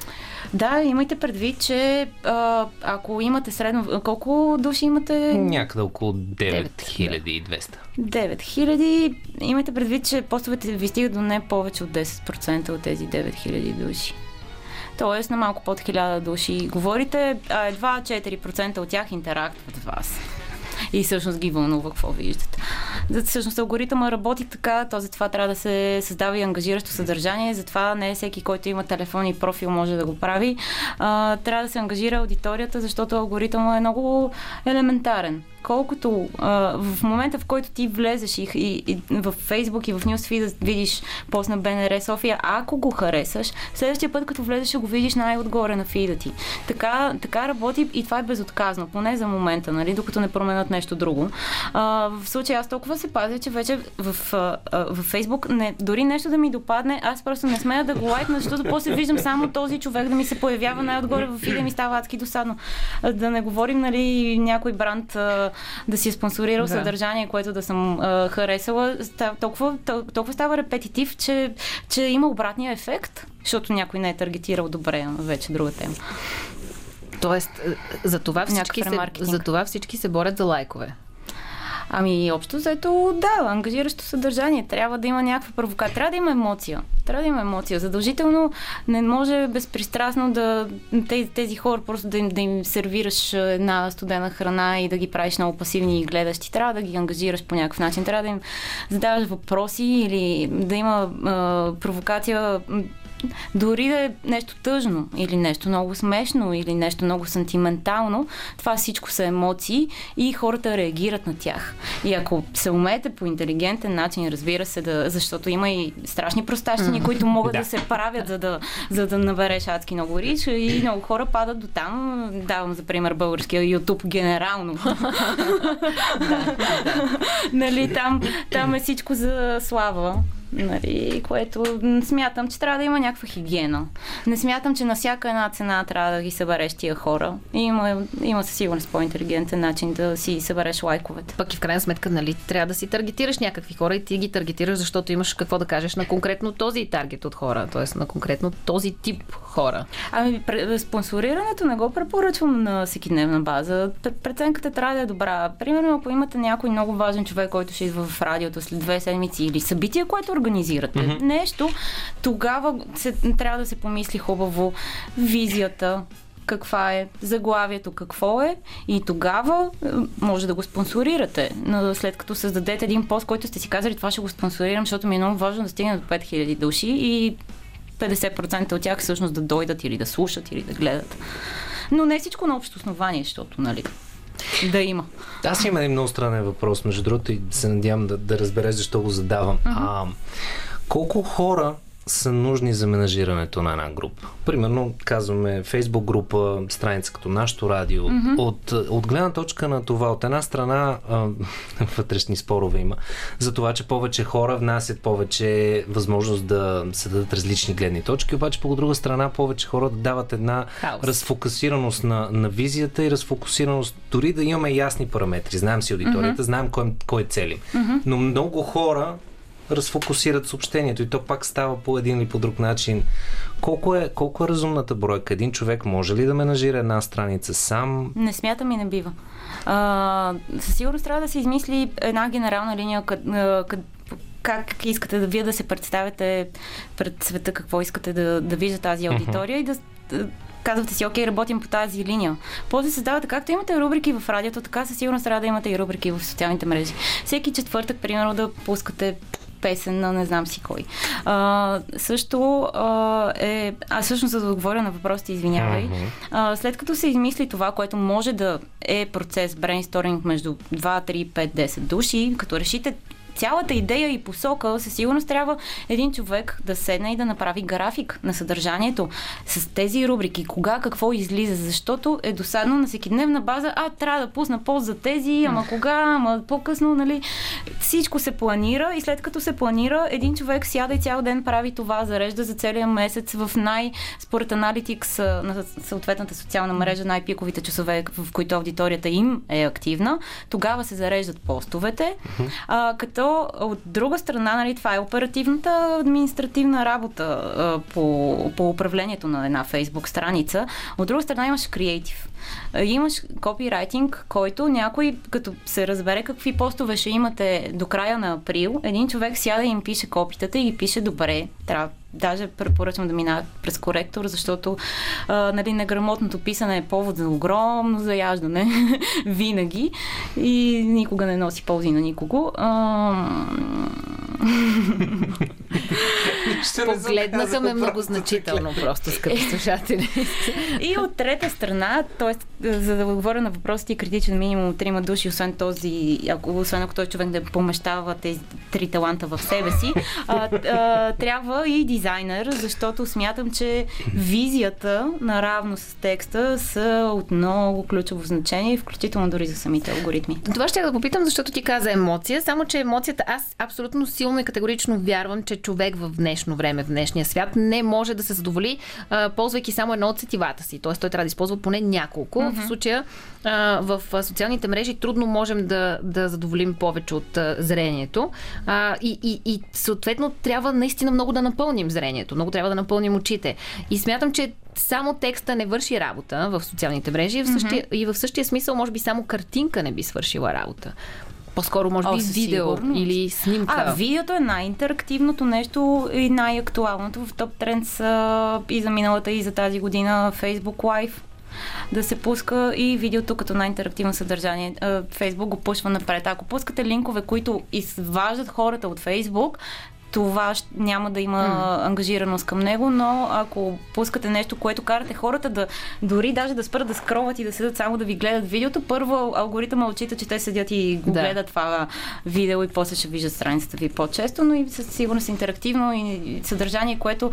Да, имайте предвид, че а, ако имате средно... Колко души имате? Някъде около 9200. 9000. Имайте предвид, че постовете ви стигат до не повече от 10% от тези 9000 души. Тоест на малко под 1000 души говорите, а едва 4% от тях интерактват с вас и всъщност ги вълнува какво виждат. Всъщност алгоритъма работи така, то затова трябва да се създава и ангажиращо съдържание, затова не всеки, който има телефон и профил може да го прави. А, трябва да се ангажира аудиторията, защото алгоритъмът е много елементарен колкото а, в момента, в който ти влезеш и, и, и в Фейсбук и в Newsfeed да видиш пост на БНР София, ако го харесаш, следващия път, като влезеш, ще го видиш най-отгоре на фида ти. Така, така работи и това е безотказно, поне за момента, нали, докато не променят нещо друго. А, в случая аз толкова се пазя, че вече в, а, в Фейсбук не, дори нещо да ми допадне, аз просто не смея да го лайкна, защото после виждам само този човек да ми се появява най-отгоре в фида ми става адски досадно. Да не говорим, нали, някой бранд да си е спонсорирал да. съдържание, което да съм а, харесала, толкова, толкова става репетитив, че, че има обратния ефект, защото някой не е таргетирал добре, вече друга тема. Тоест, за това всички, се, за това всички се борят за лайкове. Ами, общо заето, да, ангажиращо съдържание. Трябва да има някаква провокация. Трябва да има емоция. Трябва да има емоция. Задължително не може безпристрастно да тези, тези хора просто да им, да им сервираш една студена храна и да ги правиш много пасивни и гледащи. Трябва да ги ангажираш по някакъв начин. Трябва да им задаваш въпроси или да има а, провокация дори да е нещо тъжно или нещо много смешно или нещо много сантиментално, това всичко са емоции и хората реагират на тях. И ако се умеете по интелигентен начин, разбира се, да, защото има и страшни простащини, които могат да. да се правят, за да, за да набереш адски много рич и много хора падат до там. Давам за пример българския YouTube генерално. нали, там, там е всичко за слава. Нали, което смятам, че трябва да има някаква хигиена. Не смятам, че на всяка една цена трябва да ги събереш тия хора. Има, има със сигурност по-интелигентен начин да си събереш лайковете. Пък и в крайна сметка, нали, трябва да си таргетираш някакви хора и ти ги таргетираш, защото имаш какво да кажеш на конкретно този таргет от хора, т.е. на конкретно този тип хора. Ами, спонсорирането не го препоръчвам на всекидневна база. Преценката трябва да е добра. Примерно, ако имате някой много важен човек, който ще идва в радиото след две седмици или събитие, което организирате mm-hmm. нещо, тогава се, трябва да се помисли хубаво визията, каква е, заглавието какво е и тогава е, може да го спонсорирате. Но след като създадете един пост, който сте си казали, това ще го спонсорирам, защото ми е много важно да стигне до 5000 души и 50% от тях всъщност да дойдат или да слушат или да гледат. Но не всичко на общо основание, защото, нали, да има. Аз имам един много странен въпрос, между другото, и се надявам да, да разбереш защо го задавам. Uh-huh. А, колко хора са нужни за менажирането на една група. Примерно, казваме Фейсбук група, страница като нашото радио. Mm-hmm. От, от гледна точка на това, от една страна а, вътрешни спорове има, за това, че повече хора внасят повече възможност да се дадат различни гледни точки, обаче по друга страна повече хора да дават една Хаос. разфокусираност на, на визията и разфокусираност, дори да имаме ясни параметри. Знаем си аудиторията, mm-hmm. знаем кой, кой цели. Mm-hmm. Но много хора разфокусират съобщението и то пак става по един или по друг начин. Колко е, колко е разумната бройка? Един човек може ли да менажира една страница сам? Не смятам и не бива. А, със сигурност трябва да се измисли една генерална линия, къд, къд, как искате да вие да се представите пред света, какво искате да, да вижда тази аудитория uh-huh. и да казвате си, окей, работим по тази линия. После създавате, както имате рубрики в радиото, така със сигурност трябва да имате и рубрики в социалните мрежи. Всеки четвъртък, примерно, да пускате песен на не знам си кой. А, също а, е... Аз всъщност за да отговоря на въпросите, извинявай. А, след като се измисли това, което може да е процес брейнсторинг между 2, 3, 5, 10 души, като решите цялата идея и посока със сигурност трябва един човек да седне и да направи график на съдържанието с тези рубрики, кога какво излиза, защото е досадно на всеки дневна база, а трябва да пусна пост за тези, ама кога, ама по-късно, нали? Всичко се планира и след като се планира, един човек сяда и цял ден прави това, зарежда за целия месец в най, според аналитикс на съответната социална мрежа, най-пиковите часове, в които аудиторията им е активна, тогава се зареждат постовете, а, като от друга страна, нали, това е оперативната административна работа а, по, по управлението на една фейсбук страница. От друга страна имаш креатив. Имаш копирайтинг, който някой, като се разбере какви постове ще имате до края на април, един човек сяда и им пише копитата и ги пише добре. Трябва даже препоръчвам да мина през коректор, защото а, нали, неграмотното писане е повод за огромно заяждане винаги и никога не носи ползи на никого. А... Погледнаха ме много значително, просто, скъпи слушатели. и от трета страна, т.е. за да отговоря на въпросите, критичен минимум трима души, освен този, ако, освен ако той човек да помещава тези три таланта в себе си, а, а, трябва и дизайнер, защото смятам, че визията наравно с текста са от много ключово значение, включително дори за самите алгоритми. Това ще да попитам, защото ти каза емоция, само че емоцията, аз абсолютно силно и категорично вярвам, че човек в днешно време, в днешния свят не може да се задоволи, а, ползвайки само едно от сетивата си. Тоест той трябва да използва поне няколко. Mm-hmm. В случая а, в социалните мрежи трудно можем да, да задоволим повече от а, зрението. А, и, и, и съответно трябва наистина много да напълним зрението, много трябва да напълним очите. И смятам, че само текста не върши работа в социалните мрежи и в същия, mm-hmm. и в същия смисъл, може би, само картинка не би свършила работа. По-скоро, може би, О, видео сигурност. или снимка. А, видеото е най-интерактивното нещо и най-актуалното в топ тренд са и за миналата, и за тази година Facebook Live да се пуска и видеото като най-интерактивно съдържание. Фейсбук го пушва напред. Ако пускате линкове, които изваждат хората от Фейсбук, това няма да има mm. ангажираност към него, но ако пускате нещо, което карате хората да дори даже да спрат да скроват и да седат само да ви гледат видеото, първо алгоритъма отчита, че те седят и го да. гледат това видео и после ще виждат страницата ви по-често, но и със сигурност интерактивно и съдържание, което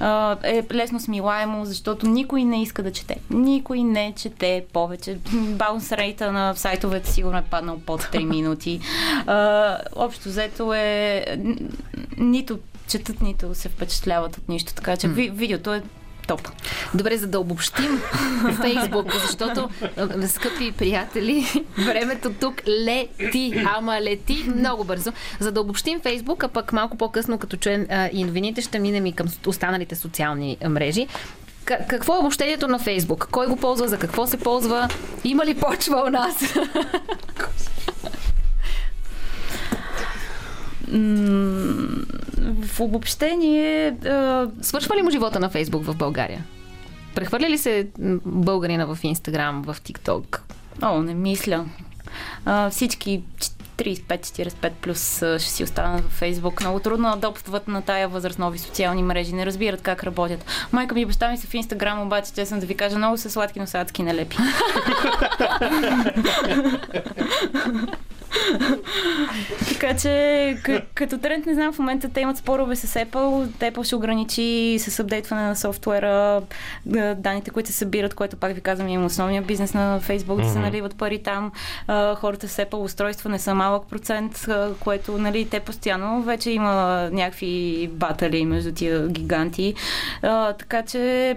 а, е лесно смилаемо, защото никой не иска да чете. Никой не чете повече. Баунс рейта на сайтовете сигурно е паднал под 3 минути. А, общо взето е нито четат, нито се впечатляват от нищо. Така че mm. видеото е топ. Добре, за да обобщим Фейсбук, защото, скъпи приятели, времето тук лети, ама лети много бързо. За да обобщим Фейсбук, а пък малко по-късно, като чуем а, и новините, ще минем и към останалите социални мрежи. К- какво е обобщението на Фейсбук? Кой го ползва? За какво се ползва? Има ли почва у нас? в обобщение... Свършва ли му живота на Фейсбук в България? Прехвърля ли се българина в Инстаграм, в ТикТок? О, не мисля. А, всички 35-45 плюс ще си останат във Фейсбук. Много трудно адопстват на тая възраст нови социални мрежи. Не разбират как работят. Майка ми и баща ми са в Инстаграм, обаче честно да ви кажа, много са сладки, но са адски нелепи. така че, като тренд, не знам, в момента те имат спорове с Apple. Apple ще ограничи с апдейтване на софтуера данните, които се събират, което пак ви казвам, има основния бизнес на Facebook mm-hmm. да се наливат пари там. хората с Apple устройства не са малък процент, което, нали, те постоянно вече има някакви батали между тия гиганти. така че,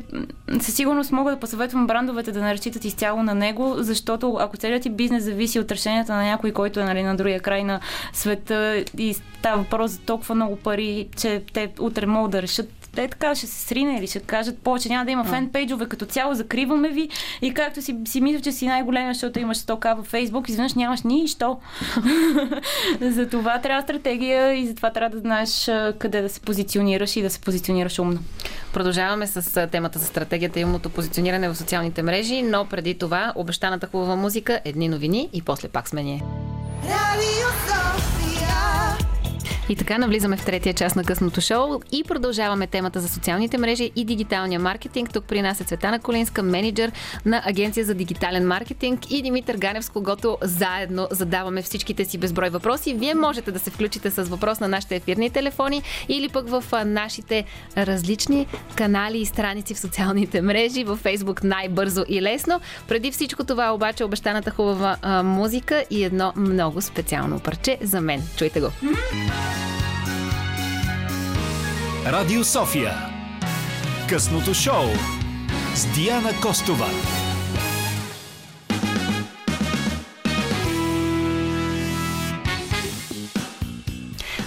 със сигурност мога да посъветвам брандовете да не разчитат изцяло на него, защото ако целият ти бизнес зависи от решенията на някой, който е нали, на другия край на света. И става въпрос за толкова много пари, че те утре могат да решат те така ще се срине или ще кажат повече няма да има фенпейджове като цяло, закриваме ви и както си, си мисля, че си най-големия, защото имаш 100к във Фейсбук, изведнъж нямаш нищо. за това трябва стратегия и затова трябва да знаеш къде да се позиционираш и да се позиционираш умно. Продължаваме с темата за стратегията и умното позициониране в социалните мрежи, но преди това обещаната хубава музика, едни новини и после пак сме ние. И така навлизаме в третия част на късното шоу и продължаваме темата за социалните мрежи и дигиталния маркетинг. Тук при нас е Цветана Колинска, менеджер на Агенция за дигитален маркетинг и Димитър Ганев, с когото заедно задаваме всичките си безброй въпроси. Вие можете да се включите с въпрос на нашите ефирни телефони или пък в нашите различни канали и страници в социалните мрежи, в Facebook най-бързо и лесно. Преди всичко това обаче обещаната хубава а, музика и едно много специално парче за мен. Чуйте го. Радио София. Късното шоу с Диана Костова.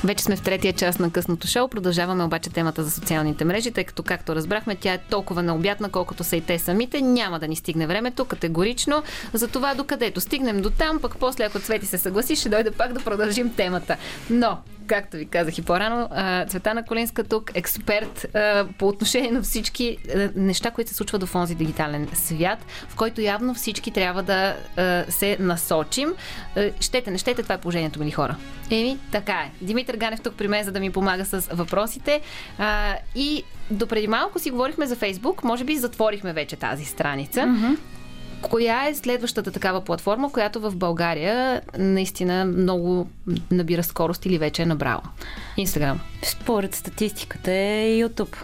Вече сме в третия част на късното шоу. Продължаваме обаче темата за социалните мрежи, тъй като, както разбрахме, тя е толкова необятна, колкото са и те самите. Няма да ни стигне времето, категорично. Затова докъдето стигнем до там, пък после, ако Цвети се съгласи, ще дойде пак да продължим темата. Но както ви казах и по-рано, Цветана Колинска тук, експерт по отношение на всички неща, които се случват в онзи дигитален свят, в който явно всички трябва да се насочим. Щете, не щете, това е положението, мили хора. Еми, така е. Димитър Ганев тук при мен, за да ми помага с въпросите. И допреди малко си говорихме за Фейсбук, може би затворихме вече тази страница. Mm-hmm. Коя е следващата такава платформа, която в България наистина много набира скорост или вече е набрала? Инстаграм. Според статистиката е YouTube.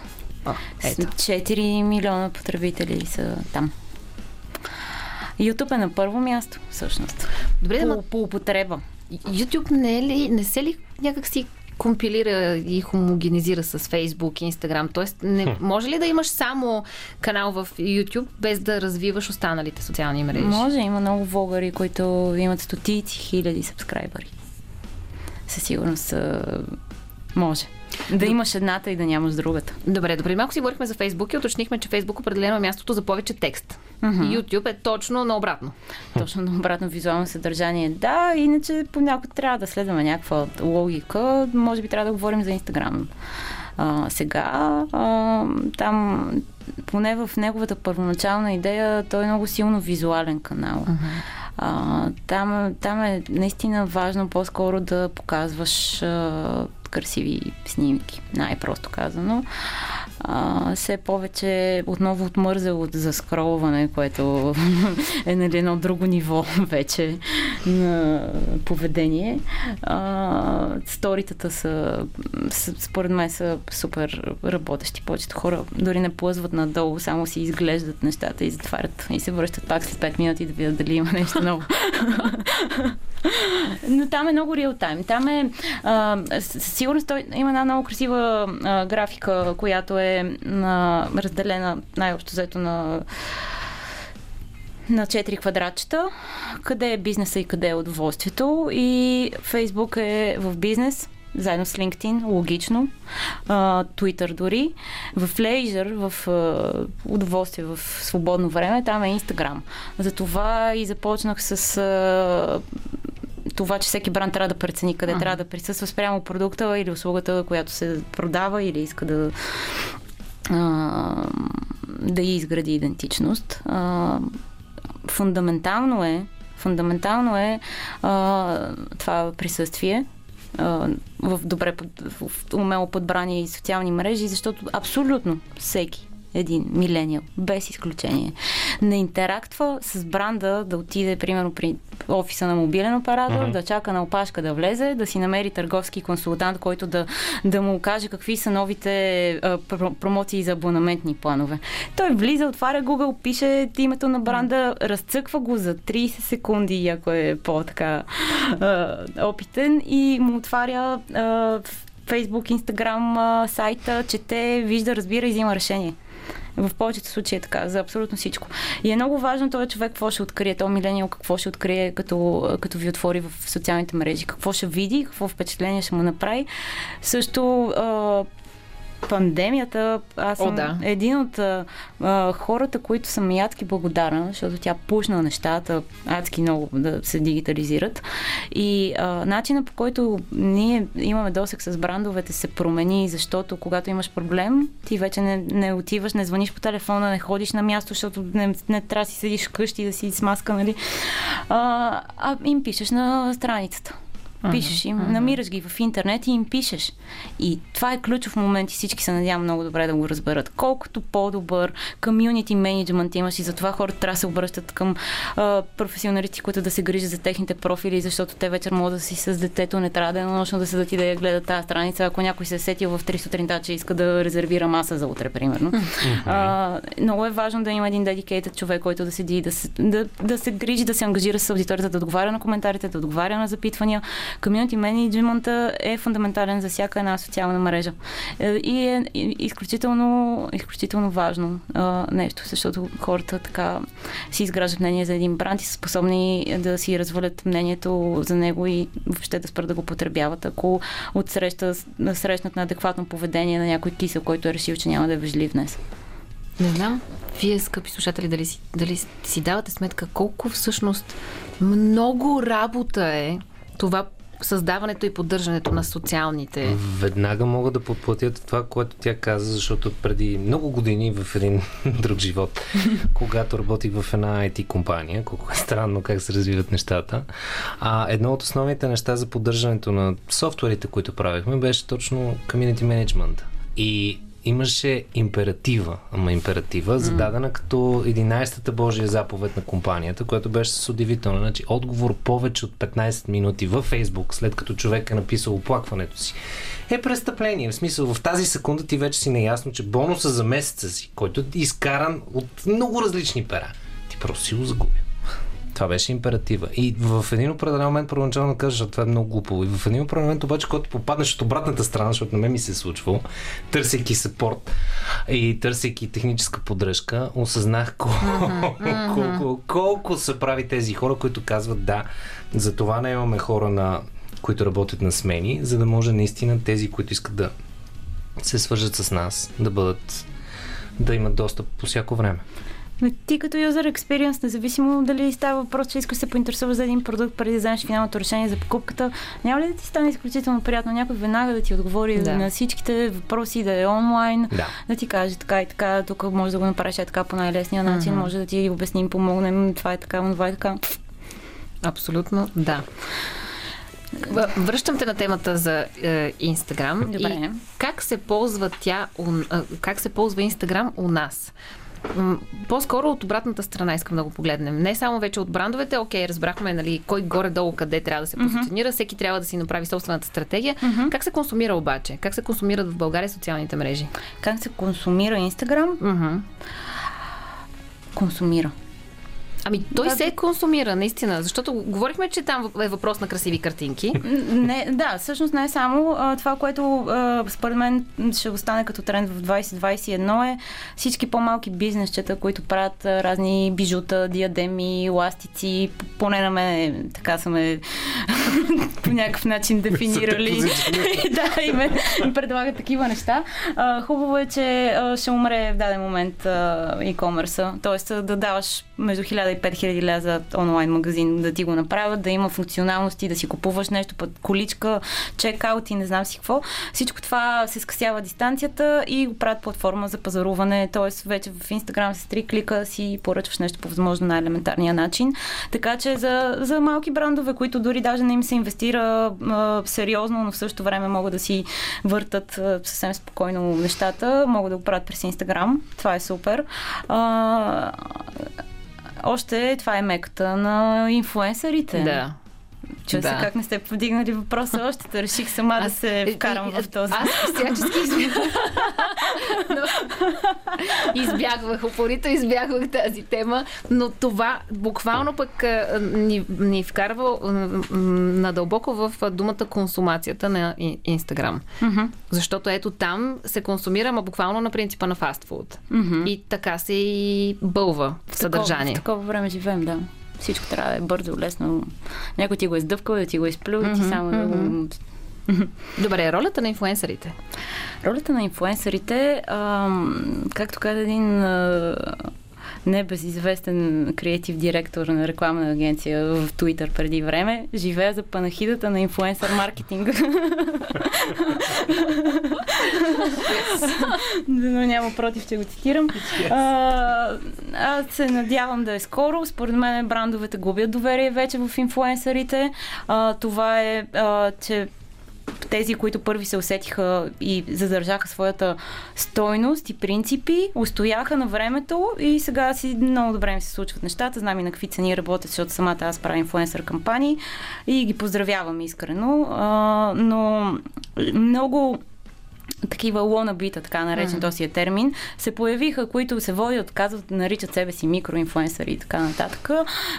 О, ето. 4 милиона потребители са там. YouTube е на първо място, всъщност. Добре, по, да, по употреба. YouTube не, е ли, не се ли някакси компилира и хомогенизира с Facebook и Instagram. Тоест, не, може ли да имаш само канал в YouTube, без да развиваш останалите социални мрежи? Може, има много влогари, които имат стотици хиляди сабскрайбъри. Със сигурност може. Да имаш едната и да нямаш другата. Добре, добре. Малко си говорихме за Фейсбук и уточнихме, че Фейсбук определено е мястото за повече текст. Uh-huh. YouTube е точно наобратно. Точно наобратно визуално съдържание. Да, иначе понякога трябва да следваме някаква логика. Може би трябва да говорим за Инстаграм. А, сега а, там, поне в неговата първоначална идея, той е много силно визуален канал. Uh-huh. А, там, там е наистина важно по-скоро да показваш а, красиви снимки, най-просто казано. А, все повече отново отмързал от заскролване, което е нали, едно друго ниво вече на поведение. А, сторитата са, според мен са супер работещи. Повечето хора дори не плъзват надолу, само си изглеждат нещата и затварят и се връщат пак след 5 минути да видят дали има нещо ново. Но там е много реал тайм. Там е а, той има една много красива а, графика, която е а, разделена най-общо взето на на 4 квадратчета, къде е бизнеса и къде е удоволствието. И Фейсбук е в бизнес, заедно с LinkedIn, логично, Twitter дори, в Leisure, в удоволствие, в свободно време, там е Instagram. Затова и започнах с това, че всеки бранд трябва да прецени къде ага. трябва да присъства спрямо продукта или услугата, която се продава или иска да да изгради идентичност. фундаментално е фундаментално е а, това присъствие а, в добре в умело подбрани социални мрежи, защото абсолютно всеки един милениал, без изключение. Не интерактва с бранда да отиде, примерно, при офиса на мобилен оператор, mm-hmm. да чака на опашка да влезе, да си намери търговски консултант, който да, да му каже какви са новите а, промоции за абонаментни планове. Той влиза, отваря Google, пише името на бранда, разцъква го за 30 секунди, ако е по-така а, опитен и му отваря а, Facebook, Instagram сайта, чете, вижда, разбира и взима решение. В повечето случаи е така, за абсолютно всичко. И е много важно този човек какво ще открие, този милениал какво ще открие, като, като ви отвори в социалните мрежи, какво ще види, какво впечатление ще му направи. Също пандемията, аз съм О, да. един от а, хората, които съм ядки благодарна, защото тя пушна нещата адски много да се дигитализират. И а, начина по който ние имаме досек с брандовете се промени, защото когато имаш проблем, ти вече не, не отиваш, не звъниш по телефона, не ходиш на място, защото не, не трябва да си седиш вкъщи да си смаска, нали? А, а им пишеш на страницата. Пишеш им, намираш ги в интернет и им пишеш. И това е ключов момент и всички се надявам много добре да го разберат. Колкото по-добър комьюнити менеджмент имаш и затова хората трябва да се обръщат към а, професионалисти, които да се грижат за техните профили, защото те вечер могат да си с детето, не трябва да е нощно да седат и да я гледат тази страница. Ако някой се е сетил в 3 сутринта, че иска да резервира маса за утре, примерно. а, много е важно да има един dedicated човек, който да седи, да се, да, да се грижи, да се ангажира с аудиторията, да отговаря на коментарите, да отговаря на запитвания. Community менеджмента е фундаментален за всяка една социална мрежа. Е, И е изключително, изключително важно а, нещо, защото хората така си изграждат мнение за един бранд и са способни да си развалят мнението за него и въобще да спрат да го потребяват, ако отсреща, срещнат на адекватно поведение на някой кисел, който е решил, че няма да е вежлив днес. Не знам, вие, скъпи слушатели, дали си, дали си давате сметка колко всъщност много работа е това създаването и поддържането на социалните. Веднага мога да подплатят това, което тя каза, защото преди много години в един друг живот, когато работих в една IT компания, колко е странно как се развиват нещата, а едно от основните неща за поддържането на софтуерите, които правихме, беше точно community management. И имаше императива, ама императива, зададена като 11-та Божия заповед на компанията, която беше с удивително. Значи, отговор повече от 15 минути във Фейсбук, след като човек е написал оплакването си, е престъпление. В смисъл, в тази секунда ти вече си наясно, че бонуса за месеца си, който е изкаран от много различни пера, ти просто си го загубил. Това беше императива. И в един определен момент първоначално кажа, че това е много глупаво. И в един определен момент обаче, когато попаднеш от обратната страна, защото на мен ми се е случвало, търсейки съпорт и търсейки техническа поддръжка, осъзнах колко, колко, колко са прави тези хора, които казват да, за това не имаме хора на които работят на смени, за да може наистина тези, които искат да се свържат с нас, да бъдат да имат достъп по всяко време. Ти като user experience, независимо дали става въпрос, че искаш се поинтересуваш за един продукт преди да вземеш финалното решение за покупката, няма ли да ти стане изключително приятно някой веднага да ти отговори Да. на всичките въпроси, да е онлайн, Да. да ти каже така и така, тук може да го направиш е така по най-лесния начин, може да ти обясним, помогнем, това е така, това е така. Абсолютно, да. Връщам те на темата за е, Инстаграм. Добре. И как се ползва тя, у, как се ползва Инстаграм у нас? По-скоро от обратната страна искам да го погледнем. Не само вече от брандовете, окей, разбрахме нали, кой горе-долу къде трябва да се позиционира, всеки трябва да си направи собствената стратегия. Как се консумира обаче? Как се консумират в България социалните мрежи? Как се консумира Инстаграм? Мгм. Консумира. Ами той Да. се консумира, наистина, защото говорихме, че там е въпрос на красиви картинки. Не, да, всъщност не е само. А, това, което а, според мен ще остане като тренд в 2021 е всички по-малки бизнесчета, които правят а, разни бижута, диадеми, ластици, поне на мен така са ме по някакъв начин дефинирали. да, и ме предлагат такива неща. А, хубаво е, че а, ще умре в даден момент а, e-commerce. Тоест да даваш между 1000 и 5000 ля за онлайн магазин да ти го направят, да има функционалности, да си купуваш нещо, път количка, чекаут и не знам си какво. Всичко това се скъсява дистанцията и го правят платформа за пазаруване. Тоест вече в Инстаграм с три клика си поръчваш нещо по възможно най-елементарния начин. Така че за, за малки брандове, които дори даже не им се инвестира а, сериозно, но в същото време могат да си въртат а, съвсем спокойно нещата, могат да го правят през Инстаграм. Това е супер. А, още това е меката на инфлуенсърите. Да. Че Да. се как не сте повдигнали въпроса още, да реших сама да се вкарам в този. Аз всячески избягвах. Но... избягвах, упорито избягвах тази тема, но това буквално пък а, ни, ни вкарва а, надълбоко в а, думата консумацията на Ин- Инстаграм. Мгм. Защото ето там се консумира, ма буквално на принципа на фастфуд. Мгм. И така се и бълва в съдържание. В такова време живеем, да. Всичко трябва да е бързо, лесно. Някой ти го е сдъвкал, да ти го е изплюл и ти само да го... Добре, ролята на инфлуенсърите. Ролята на инфлуенсърите, както каза един а, небезизвестен креатив директор на рекламна агенция в Twitter преди време. Живея за панахидата на инфлуенсър маркетинга. Но няма против, че го цитирам. А, аз се надявам да е скоро. Според мен брандовете губят доверие вече в инфлуенсърите. А, това е, а, че тези, които първи се усетиха и задържаха своята стойност и принципи, устояха на времето и сега си много добре ми се случват нещата. Знам и на какви цени работят, защото самата аз правя инфлуенсър кампании и ги поздравявам искрено. А, но много такива лонабита, така наречен mm. този е термин, се появиха, които се водят, казват, наричат себе си микроинфлуенсъри и така нататък,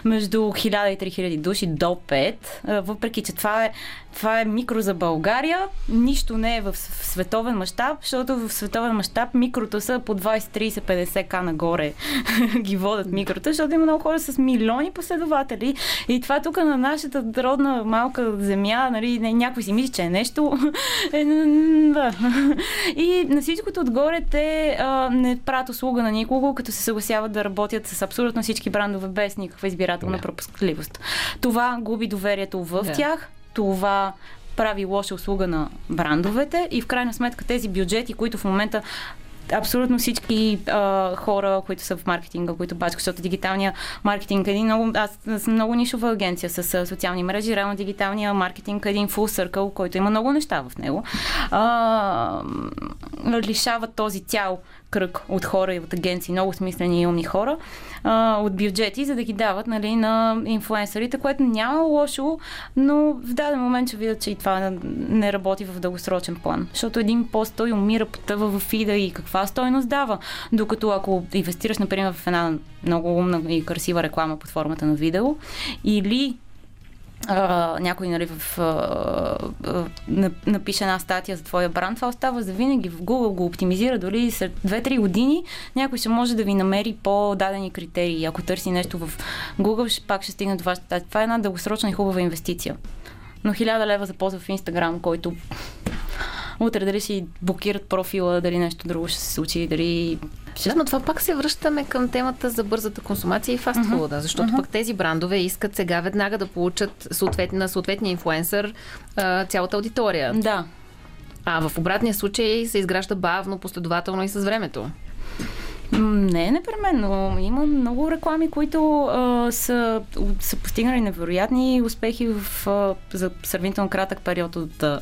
между 1000 и 3000 души до 5, въпреки че това е това е микро за България. Нищо не е в световен мащаб, защото в световен мащаб микрота са по 20, 30, 50 к нагоре ги водят микрота, защото има много хора с милиони последователи. И това тук на нашата родна малка земя, нали, някой си мисли, че е нещо. Е, да. И на всичкото отгоре те а, не правят услуга на никого, като се съгласяват да работят с абсолютно всички брандове без никаква избирателна пропускливост. Това губи доверието в yeah. тях, това прави лоша услуга на брандовете и в крайна сметка тези бюджети, които в момента абсолютно всички а, хора, които са в маркетинга, които бачкат, защото дигиталния маркетинг е един много, аз съм много нишова агенция с а, социални мрежи, реално дигиталния маркетинг е един full circle, който има много неща в него. А, лишава този цял кръг от хора и от агенции, много смислени и умни хора, а, от бюджети, за да ги дават нали, на инфлуенсърите, което няма лошо, но в даден момент ще видят, че и това не работи в дългосрочен план. Защото един пост той умира, потъва в фида и каква стойност дава. Докато ако инвестираш, например, в една много умна и красива реклама под формата на видео или някой нали, в, а, напише една статия за твоя бранд, това остава за винаги. В Google го оптимизира дори след 2-3 години. Някой ще може да ви намери по-дадени критерии. Ако търси нещо в Google, ще, пак ще стигне до вашата статия. Това е една дългосрочна и хубава инвестиция. Но 1000 лева за ползва в Instagram, който утре дали си блокират профила, дали нещо друго ще се случи, дали да, но това пак се връщаме към темата за бързата консумация и фастфуда, uh-huh. защото uh-huh. пък тези брандове искат сега веднага да получат съответ, на съответния инфлуенсър цялата аудитория. Да. А в обратния случай се изгражда бавно, последователно и с времето. Не, непременно. Има много реклами, които а, са, са постигнали невероятни успехи в, а, за сравнително кратък период от а,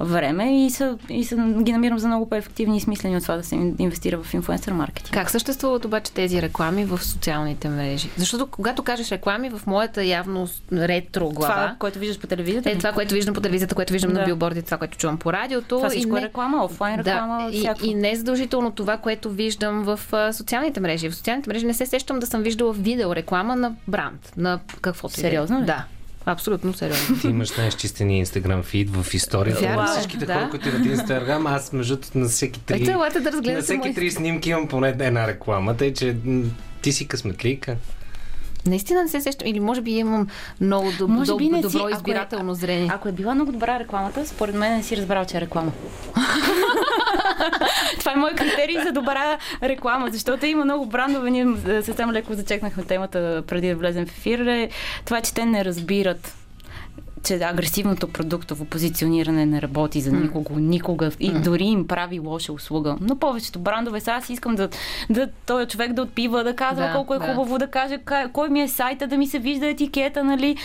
време и, са, и са, ги намирам за много по-ефективни и смислени от това да се инвестира в инфлуенсър маркетинг. Как съществуват обаче тези реклами в социалните мрежи? Защото когато кажеш реклами, в моята явно ретро глава... Това, което виждаш по телевизията? Е, това, което виждам по телевизията, което виждам да. на билборди, това, което чувам по радиото. Това всичко е не... е реклама, офлайн реклама, да, и, и не задължително това, което виждам в социалните мрежи. В социалните мрежи не се сещам да съм виждала видео реклама на бранд, на каквото Сериозно ли? Да. Абсолютно сериозно. Ти имаш най-изчистения инстаграм фид в историята на всичките да. хора, които имат инстаграм. Аз между на всеки три, Ето, да на всеки три снимки имам поне една реклама, тъй че ти си късметлика. Наистина не се сещам. Или може би имам много доб- може би доб- добро си, избирателно ако е, зрение. Ако е била много добра рекламата, според мен не си разбрал, че е реклама. Това е мой критерий за добра реклама, защото има много брандове. Ние съвсем леко зачекнахме темата преди да влезем в ефир. Е това, че те не разбират че агресивното продуктово позициониране не работи за никого, никога и дори им прави лоша услуга. Но повечето брандове са, аз искам да, да този човек да отпива, да казва да, колко е да. хубаво, да каже кой ми е сайта, да ми се вижда етикета, нали?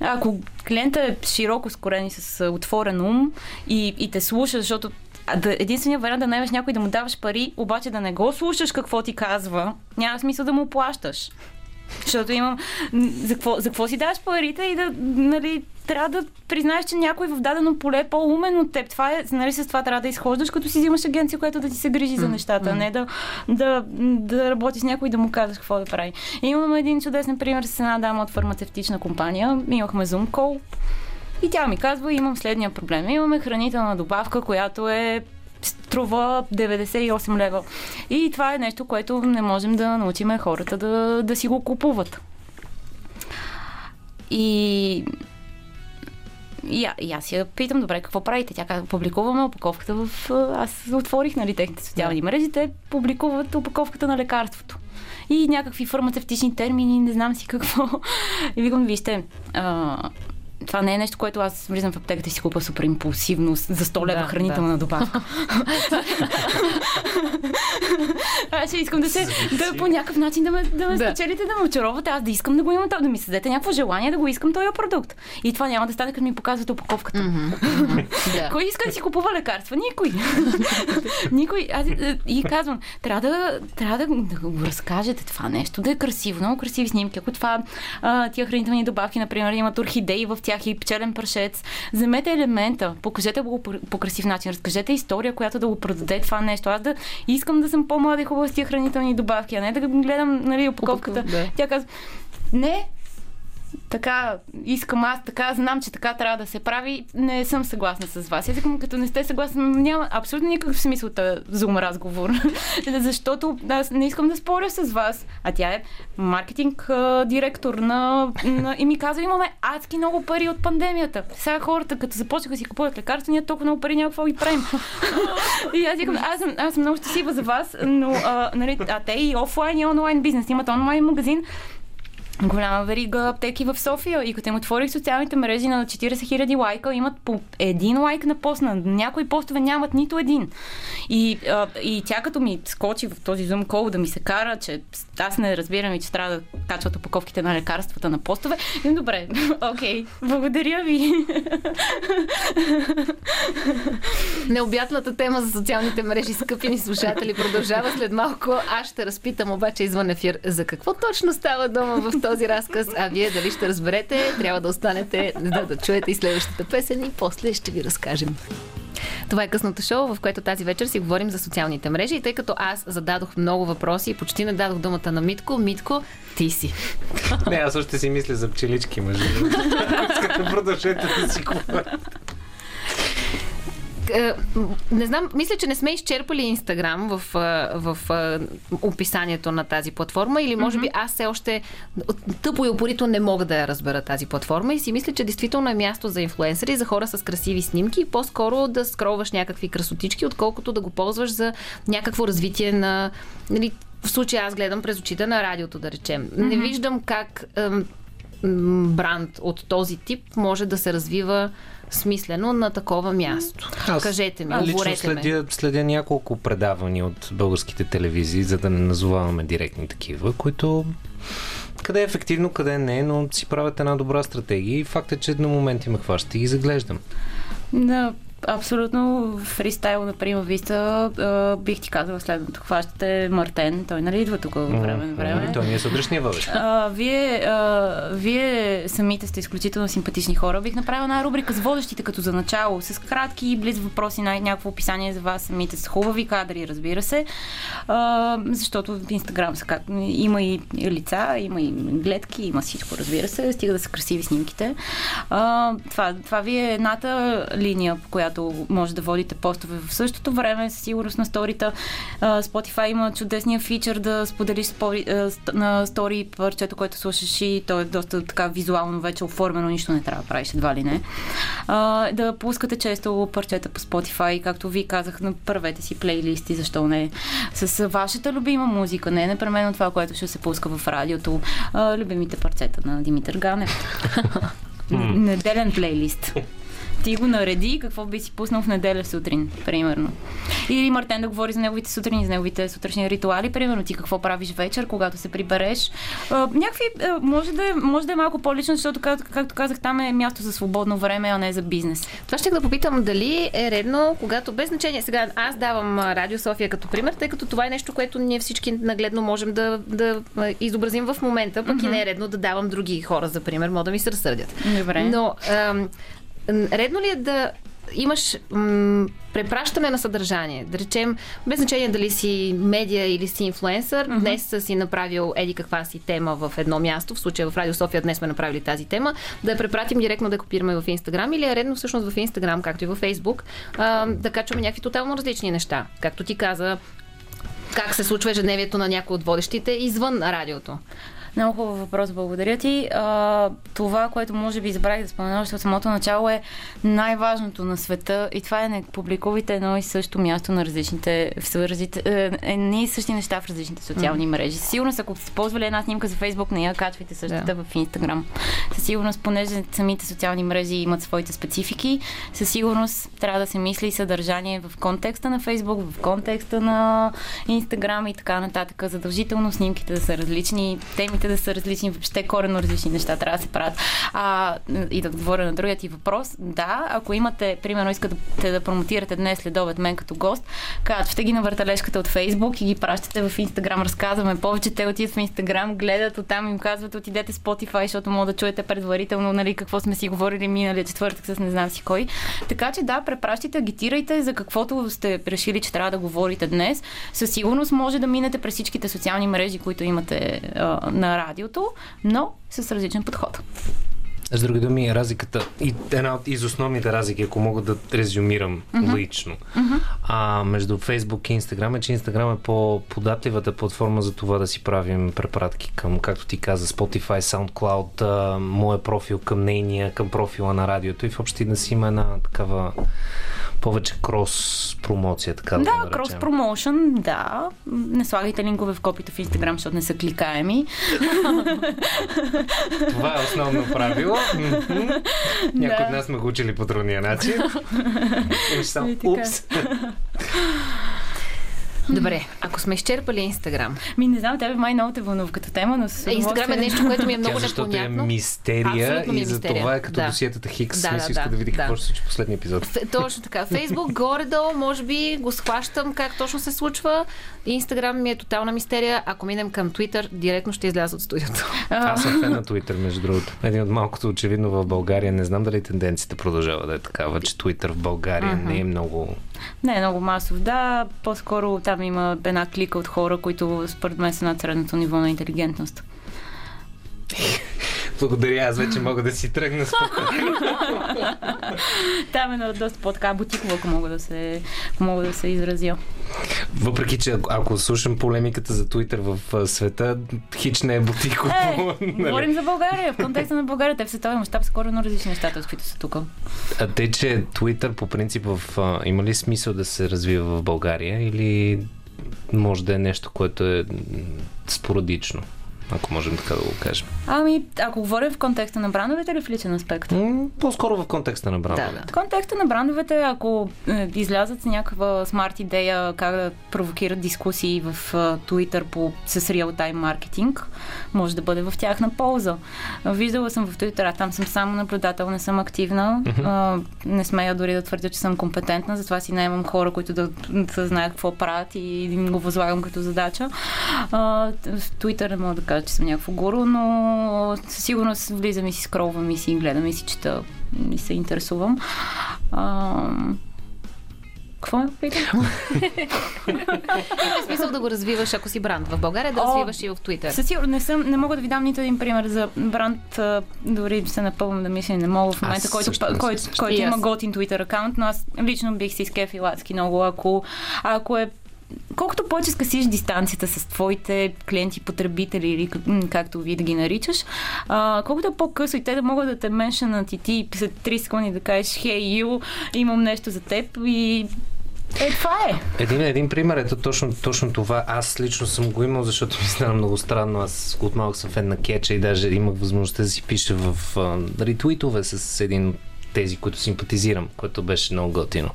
Ако клиента е широко скорен и с отворен ум и, и те слуша, защото да, единственият вариант да наймеш някой да му даваш пари, обаче да не го слушаш какво ти казва, няма смисъл да му плащаш. Защото имам... За какво, за какво си даваш парите и да, нали, трябва да признаеш, че някой в дадено поле е по-умен от теб. Това е, нали, с това трябва да изхождаш, като си взимаш агенция, която да ти се грижи за нещата, mm. не да, да, да работиш с някой и да му казваш какво да прави. И имаме един чудесен пример с една дама от фармацевтична компания. Имахме Zoom call. И тя ми казва, имам следния проблем. Имаме хранителна добавка, която е струва 98 лева. И това е нещо, което не можем да научим хората да, да си го купуват. И и, а- и аз я питам, добре, какво правите? Тя каза, публикуваме опаковката в... Аз отворих, нали, техните социални мрежи, те публикуват опаковката на лекарството. И някакви фармацевтични термини, не знам си какво. И викам, вижте, а, това не е нещо, което аз влизам в аптеката и си купа супер импулсивно за 100 лева Да, хранителна добавка. аз ще искам да се, да по някакъв начин да ме, да ме Да. спечелите, да ме очаровате, аз да искам да го имам, това, да ми създадете някакво желание да го искам този продукт. И това няма да стане, като ми показвате опаковката. Да. Кой иска да си купува лекарства? Никой. Никой. Аз, е, и казвам, трябва да, трябва да, да го разкажете това нещо, да е красиво, много красиви снимки. Ако това, а, тия хранителни добавки, например, имат орхидеи в тях и пчелен прашец, вземете елемента, покажете го по, красив начин, разкажете история, която да го продаде това нещо. Аз да искам да съм по-млада и хубава с тия хранителни добавки, а не да гледам нали, опаковката. Да. Тя казва, не, така искам аз, така знам, че така трябва да се прави, не съм съгласна с вас. Викам, като не сте съгласни, няма абсолютно никакъв смисъл да зум разговор. Защото аз не искам да споря с вас. А тя е маркетинг а, директор на, на... И ми казва, имаме адски много пари от пандемията. Сега хората, като започнаха си купуват лекарства, ние толкова много пари няма какво ги правим. и аз викам, аз съм, аз съм много щастлива за вас, но а, нали, а те и офлайн и онлайн бизнес имат онлайн магазин, голяма верига аптеки в София и като им отворих социалните мрежи на 40 000 лайка, имат по един лайк на пост, на някои постове нямат нито един. И, а, и тя като ми скочи в този зум кол да ми се кара, че аз не разбирам и че трябва да качват опаковките на лекарствата на постове, и добре, окей, благодаря ви. Необятната тема за социалните мрежи, скъпи ни слушатели, продължава след малко. Аз ще разпитам обаче извън ефир за какво точно става дума в този разказ, а вие дали ще разберете, трябва да останете да, да чуете и следващата песен и после ще ви разкажем. Това е късното шоу, в което тази вечер си говорим за социалните мрежи и тъй като аз зададох много въпроси и почти не дадох думата на Митко, Митко, ти си. Не, аз още си мисля за пчелички, мъже. Искате продължете да си говорите. Е, не знам, мисля, че не сме изчерпали Инстаграм в, а, в а, описанието на тази платформа или може би аз все още тъпо и упорито не мога да я разбера тази платформа и си мисля, че действително е място за инфлуенсъри, за хора с красиви снимки и по-скоро да скролваш някакви красотички, отколкото да го ползваш за някакво развитие на... Нали, в случая аз гледам през очите на радиото, да речем. Не виждам как ем, бранд от този тип може да се развива смислено на такова място. Аз- Кажете ми, Аз лично оборете ме. следя, следя няколко предавания от българските телевизии, за да не назоваваме директни такива, които къде е ефективно, къде не, но си правят една добра стратегия и факт е, че на моменти ме хваща и ги заглеждам. Да, абсолютно фристайл, например, Виста, а, бих ти казала следното. Хващате Мартен, той нали идва тук от време на време. Той ми е сутрешния въвеж. Вие, а, вие самите сте изключително симпатични хора. Бих направила една рубрика с водещите като за начало, с кратки и близ въпроси, най- някакво описание за вас самите, с хубави кадри, разбира се. А, защото в Инстаграм как, има и лица, има и гледки, има всичко, разбира се, стига да са красиви снимките. А, това, това ви е едната линия, по която може да водите постове. В същото време, със сигурност на сторита, Spotify има чудесния фичър да споделиш спори, на стори парчето, което слушаш и то е доста така визуално вече оформено, нищо не трябва да правиш, едва ли не. А, да пускате често парчета по Spotify, както ви казах, направете си плейлисти, защо не. С вашата любима музика, не непременно това, което ще се пуска в радиото. А, любимите парчета на Димитър Ганев. Неделен плейлист. Ти го нареди, какво би си пуснал в неделя сутрин, примерно. Или Мартен да говори за неговите сутрини, за неговите сутрешни ритуали, примерно ти какво правиш вечер, когато се прибереш. А, някакви, а, може, да е, може да е малко по-лично, защото, как, както казах, там е място за свободно време, а не за бизнес. Това ще да попитам дали е редно, когато без значение. Сега аз давам Радио София като пример, тъй като това е нещо, което ние всички нагледно можем да, да изобразим в момента, пък и не е редно да давам други хора за пример, могат да ми се разсърдят. Добре. Но ам, редно ли е да имаш м, препращане на съдържание. Да речем, без значение дали си медиа или си инфлуенсър, mm-hmm. днес си направил еди каква си тема в едно място, в случая в Радио София днес сме направили тази тема, да я препратим директно да я копираме в Инстаграм или е редно всъщност в Инстаграм, както и в Фейсбук, а, да качваме някакви тотално различни неща. Както ти каза, как се случва ежедневието на някои от водещите извън радиото. Много хубав въпрос, благодаря ти. А, това, което може би забравих да спомена още от самото начало е най-важното на света и това е не публикувайте едно и също място на различните, в различните, е, не и същи неща в различните социални mm. мрежи. Със сигурност, ако сте ползвали една снимка за Фейсбук, не я качвайте същата yeah. в Инстаграм. Със сигурност, понеже самите социални мрежи имат своите специфики, със сигурност трябва да се мисли съдържание в контекста на Фейсбук, в контекста на Инстаграм и така нататък. Задължително снимките да са различни, темите да са различни, въобще корено различни неща трябва да се правят. А, и да отговоря на другият ти въпрос, да, ако имате, примерно, искате да, промотирате днес след обед мен като гост, качвате ги на въртележката от Фейсбук и ги пращате в Инстаграм. Разказваме повече, те отиват в Инстаграм, гледат, оттам им казват, отидете Spotify, защото мога да чуете предварително, нали, какво сме си говорили миналия четвъртък с не знам си кой. Така че да, препращайте, агитирайте за каквото сте решили, че трябва да говорите днес. Със сигурност може да минете през всичките социални мрежи, които имате а, на радиото, но с различен подход. С други думи, разликата, и една от из основните разлики, ако мога да резюмирам uh-huh. лично, uh-huh. А, между Facebook и Instagram е, че Instagram е по-податливата платформа за това да си правим препратки към, както ти каза, Spotify, SoundCloud, а, моя профил към нейния, към профила на радиото и въобще да си има една такава повече крос промоция, така да Да, крос промоушен, да. Не слагайте линкове в копито в Инстаграм, защото не са кликаеми. Това е основно правило. Някой от нас сме го учили по трудния начин. Упс. Добре, ако сме изчерпали Инстаграм. Ми не знам, тебе май много те вълнува като тема, но с Инстаграм е нещо, което ми е много Тя, непонятно. е мистерия ми е и за мистерия. това е като Да. досиетата Хикс. Да, Да, да, иска да, да, види да. какво ще се случи в последния епизод. Ф- Точно така. Фейсбук, горе-долу, може би го схващам как точно се случва. Инстаграм ми е тотална мистерия. Ако минем към Твитър, директно ще изляза от студиото. Аз съм фен на Twitter, между другото. Един от малкото очевидно в България. Не знам дали тенденцията продължава да е такава, че Twitter в България не е много... Не е много масов. Да, по-скоро там има една клика от хора, които според мен са над средното ниво на интелигентност. Благодаря, аз вече мога да си тръгна спокойно. Там е доста по-така бутикова, ако мога да се, мога да се изразя. Въпреки, че ако, слушам полемиката за Twitter в света, хич не е бутиково. Е, нали? говорим за България. В контекста на България, те в световен мащаб са коренно различни нещата, с които са тук. А те, че Twitter по принцип в, а, има ли смисъл да се развива в България или може да е нещо, което е спорадично, ако можем така да го кажем? Ами, ако говорим в контекста на брандовете или в личен аспект? М, По-скоро в контекста на брандовете. Да, да. В контекста на брандовете, ако е, излязат с някаква смарт идея как да провокират дискусии в е, Twitter по, с реал-тайм маркетинг, може да бъде в тяхна полза. Виждала съм в Twitter, а там съм само наблюдател, не съм активна. А, не смея дори да твърдя, че съм компетентна, затова си наемам хора, които да, да знаят какво правят и им го възлагам като задача. А, в Twitter не мога да кажа, че съм някакво гуру, но със сигурност влизам и си скролвам и си гледам и си чета и се интересувам. А, какво ме попита? Има смисъл да го развиваш, ако си бранд в България, да О, развиваш и в Твитър. Със сигурност не, съм, не мога да ви дам нито един пример за бранд, дори се напълвам да мисля, не мога в момента, Аз който, също който, който, И има готин Twitter акаунт, но аз лично бих си скефил адски много, ако, ако е колкото повече скъсиш дистанцията с твоите клиенти, потребители или както ви да ги наричаш, а, колкото е по-късо и те да могат да те меншанат и ти след 3 секунди да кажеш Hey you, имам нещо за теб и е, това е. Един, един пример е точно, точно това. Аз лично съм го имал, защото ми стана много странно. Аз от малък съм фен на кетча и даже имах възможността да си пиша в а, ретуитове с един от тези, които симпатизирам, което беше много готино.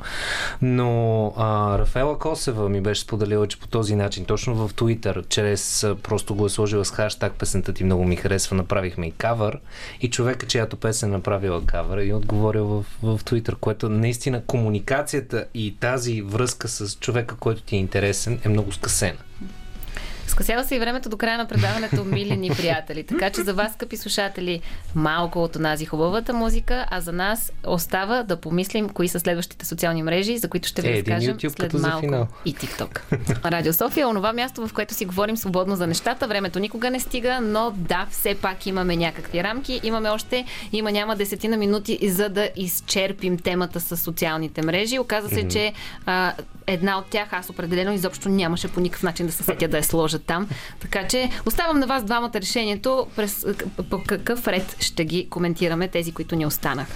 Но а, Рафаела Косева ми беше споделила, че по този начин, точно в Twitter, чрез просто го е сложила с хаштаг песента ти много ми харесва, направихме и кавър и човека, чиято песен е направила кавър и отговорил в, в Twitter, което наистина комуникацията и тази връзка с човека, който ти е интересен, е много скъсена. Скъсява се и времето до края на предаването, мили ни приятели. Така че за вас, скъпи слушатели, малко от онази хубавата музика, а за нас остава да помислим кои са следващите социални мрежи, за които ще ви Е, разкажем след малко. И TikTok. Радио София е онова място, в което си говорим свободно за нещата. Времето никога не стига, но да, все пак имаме някакви рамки. Имаме още, има няма десетина минути, за да изчерпим темата с социалните мрежи. Оказа се, че а, една от тях аз определено изобщо нямаше по никакъв начин да се сетя да я сложа там. Така че оставам на вас двамата решението през по какъв ред ще ги коментираме тези, които ни останаха.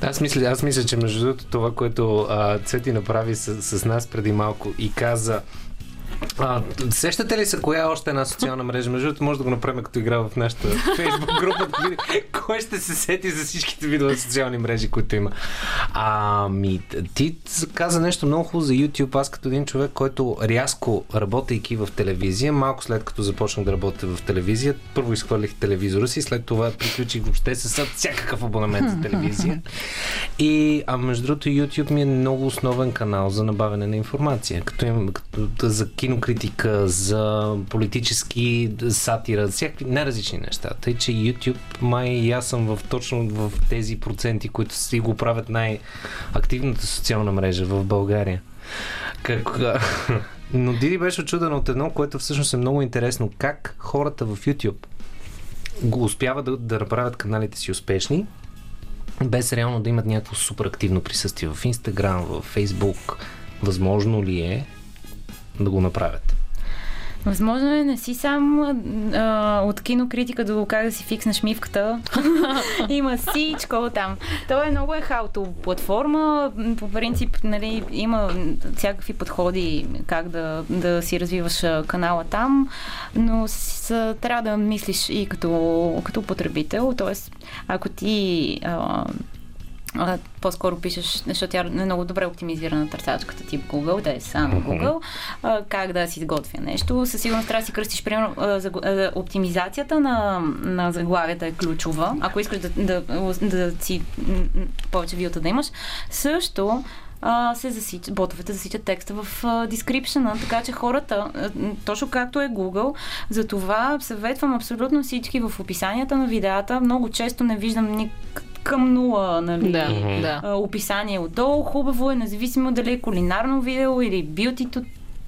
Аз мисля, аз мисля, че между другото това, което а, Цвети направи с, с нас преди малко и каза а, сещате ли се коя е още една социална мрежа? Между другото, може да го направим като игра в нашата фейсбук група. Кой ще се сети за всичките видове социални мрежи, които има? Ами, ти каза нещо много хубаво за YouTube. Аз като един човек, който рязко работейки в телевизия, малко след като започнах да работя в телевизия, първо изхвърлих телевизора си, след това приключих въобще с всякакъв абонамент за телевизия. И, а между другото, YouTube ми е много основен канал за набавяне на информация. Като, им, като за кинокритика, за политически сатира, всякакви най-различни неща. Тъй, че YouTube май и аз съм в, точно в тези проценти, които си го правят най-активната социална мрежа в България. Как... Но Диди беше очудена от едно, което всъщност е много интересно. Как хората в YouTube го успяват да, да направят каналите си успешни, без реално да имат някакво супер активно присъствие в Instagram, в Facebook. Възможно ли е да го направят. Възможно е не си сам а, от кинокритика до как да си фикснеш мивката. има всичко там. То е много е хаото платформа. По принцип, нали, има всякакви подходи как да, да си развиваш канала там, но с, трябва да мислиш и като, като потребител. Тоест, ако ти а, а, по-скоро пишеш, защото тя е много добре оптимизирана търсачката тип Google, да е само Google, а, как да си изготвя нещо. Със сигурност трябва да си кръстиш, примерно, а, за, а, оптимизацията на, на заглавията е ключова. Ако искаш да, да, да, да си повече вилта да имаш, също а, се засич, ботовете засичат текста в дескрипшена, така че хората, а, точно както е Google, за това съветвам абсолютно всички в описанията на видеята. Много често не виждам ник към нула, нали? Да, да. Описание отдолу. Хубаво е, независимо дали е кулинарно видео или бюти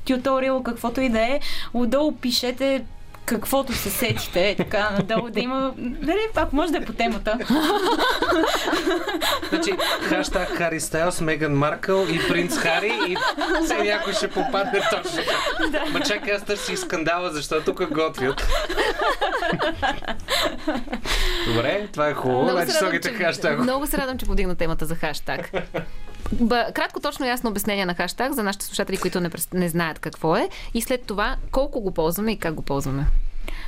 туториал, каквото и да е. Отдолу пишете каквото се сетите, е така надолу да има, дали, ако може да е по темата. Значи, хаштаг Хари Стайлс, Меган Маркъл и принц Хари и все някой ще попадне точно. Да. Ма чакай, аз търси скандала, защото тук готвят. Добре, това е хубаво. Много значи се радвам, че, хаштаг. Много се радвам, че подигна темата за хаштаг. Ба, кратко, точно ясно обяснение на хаштаг за нашите слушатели, които не, не знаят какво е и след това колко го ползваме и как го ползваме.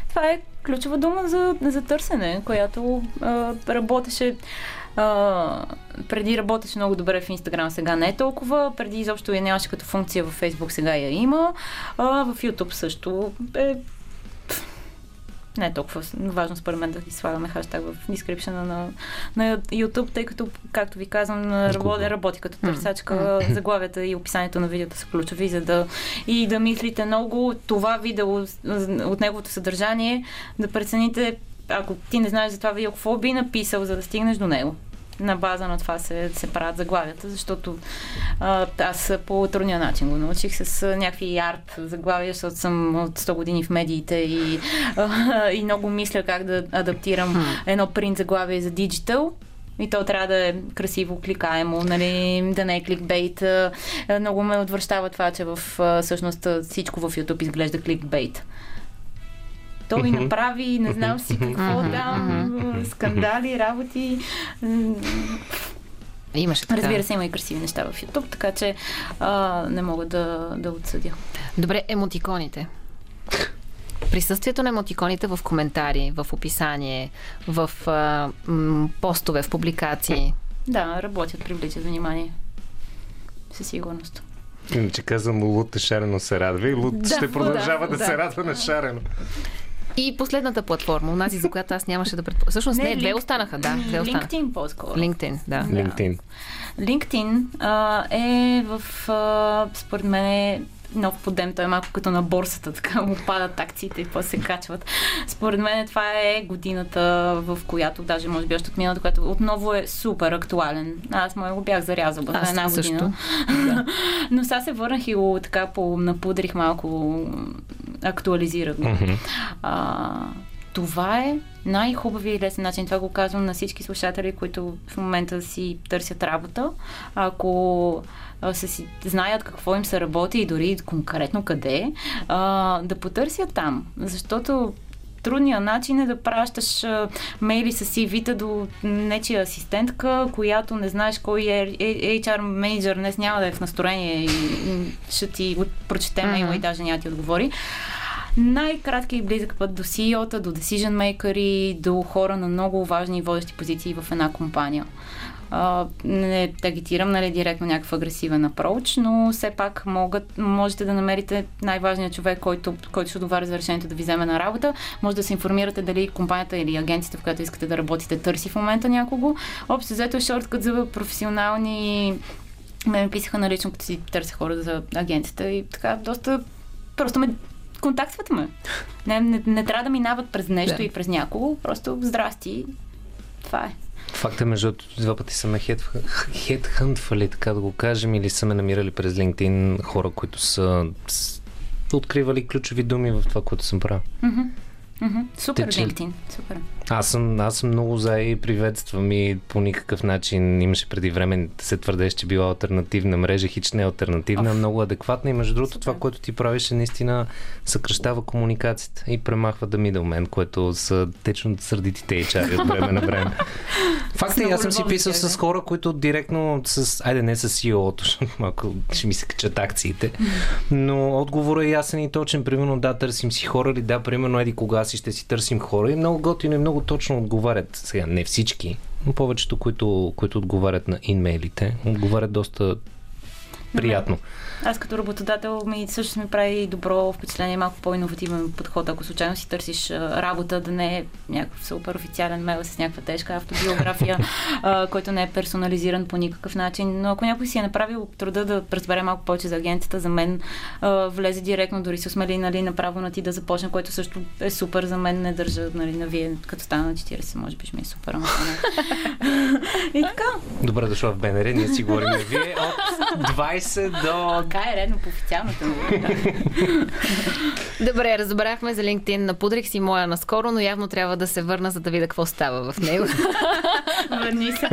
Това е ключова дума за, за търсене, която а, работеше а, преди работеше много добре в Инстаграм, сега не е толкова. Преди изобщо я нямаше като функция в Фейсбук, сега я има. А, в Ютуб също е не е толкова важно според мен да ги слагаме хаштаг в дескрипшена на, на YouTube, тъй като, както ви казвам, работи, работи като търсачка, заглавията и описанието на видеото са ключови, за да и да мислите много. Това видео от неговото съдържание, да прецените ако ти не знаеш за това видео, какво би написал, за да стигнеш до него на база на това се, се правят заглавията, защото а, аз по трудния начин го научих с а, някакви арт заглавия, защото съм от 100 години в медиите и, а, и много мисля как да адаптирам едно принт заглавие за диджитал. И то трябва да е красиво, кликаемо, нали, да не е кликбейт. Много ме отвръщава това, че в, всъщност всичко в YouTube изглежда кликбейт той направи, не знам си какво там, скандали, работи. Имаше така. Разбира се, има и красиви неща в YouTube, така че а, не мога да, да отсъдя. Добре, емотиконите. Присъствието на емотиконите в коментари, в описание, в а, м, постове, в публикации. Да, работят, привличат внимание. Със сигурност. Иначе казвам, Лут е шарено се радва и Лут да, ще продължава да, да, да се радва на шарено. И последната платформа, унази, за която аз нямаше да предполагам. Всъщност не, не две останаха, да. Две останаха. LinkedIn по-скоро. LinkedIn, да. LinkedIn. LinkedIn а, е в, а, според мен, е нов подем. Той е малко като на борсата, така му падат акциите и после се качват. Според мен това е годината, в която, даже може би още от миналата, която отново е супер актуален. Аз му го бях зарязала в една също. година. Да. Но сега се върнах и го така по, напудрих малко, актуализирах го. Mm-hmm. А, това е най-хубавият и лесен начин. Това го казвам на всички слушатели, които в момента си търсят работа. Ако са си, знаят какво им се работи и дори конкретно къде, а, да потърсят там. Защото трудният начин е да пращаш мейли с CV-та до нечия асистентка, която не знаеш кой е, е HR менеджер, днес няма да е в настроение и ще ти прочете мейла mm-hmm. и даже няма ти отговори най-кратки и близък път до CEO-та, до decision makers, до хора на много важни и водещи позиции в една компания. Не агитирам нали, директно някакъв агресивен апроч, но все пак могат, можете да намерите най-важният човек, който, който ще отговаря за решението да ви вземе на работа. Може да се информирате дали компанията или агенцията, в която искате да работите, търси в момента някого. Общо взето е шорткът за професионални ме писаха на лично, като си търся хора за агенцията и така доста просто ме контактвате ме. Не, не, не трябва да минават през нещо да. и през някого, просто здрасти. Това е. Факт е, между два пъти са ме хедхънтвали, така да го кажем, или са ме намирали през LinkedIn хора, които са откривали ключови думи в това, което съм правил. Mm-hmm. Mm-hmm. Супер, Те, LinkedIn. Супер. Аз съм, аз съм много за и приветствам и по никакъв начин имаше преди време да се твърдеше, че била альтернативна мрежа, хич не е альтернативна, Оф. много адекватна и между другото Супер. това, което ти правиш е наистина съкръщава комуникацията и премахва да middleman, което са течно сърдитите HR от време на време. Факт е, аз съм си писал с хора, които директно с, айде не с CEO-то, малко ще ми се качат акциите, но отговорът е ясен и точен. Примерно да, търсим си хора или да, примерно еди кога си ще си търсим хора и много готино и много точно отговарят. Сега не всички, но повечето, които, които отговарят на инмейлите, отговарят доста приятно. Аз като работодател ми също ми прави добро впечатление, малко по-инновативен подход, ако случайно си търсиш работа, да не е някакъв супер официален мейл с някаква тежка автобиография, който не е персонализиран по никакъв начин. Но ако някой си е направил труда да разбере малко повече за агенцията, за мен влезе директно, дори се осмели нали, направо на ти да започне, което също е супер за мен, не държа нали, на вие, като стана на 40, може би ще ми е супер. И така. Добре дошла в БНР, ние си говорим вие от 20 до така е редно по официалната му. Добре, разбрахме за LinkedIn. Напудрих си моя наскоро, но явно трябва да се върна, за да видя какво става в него. Върни се.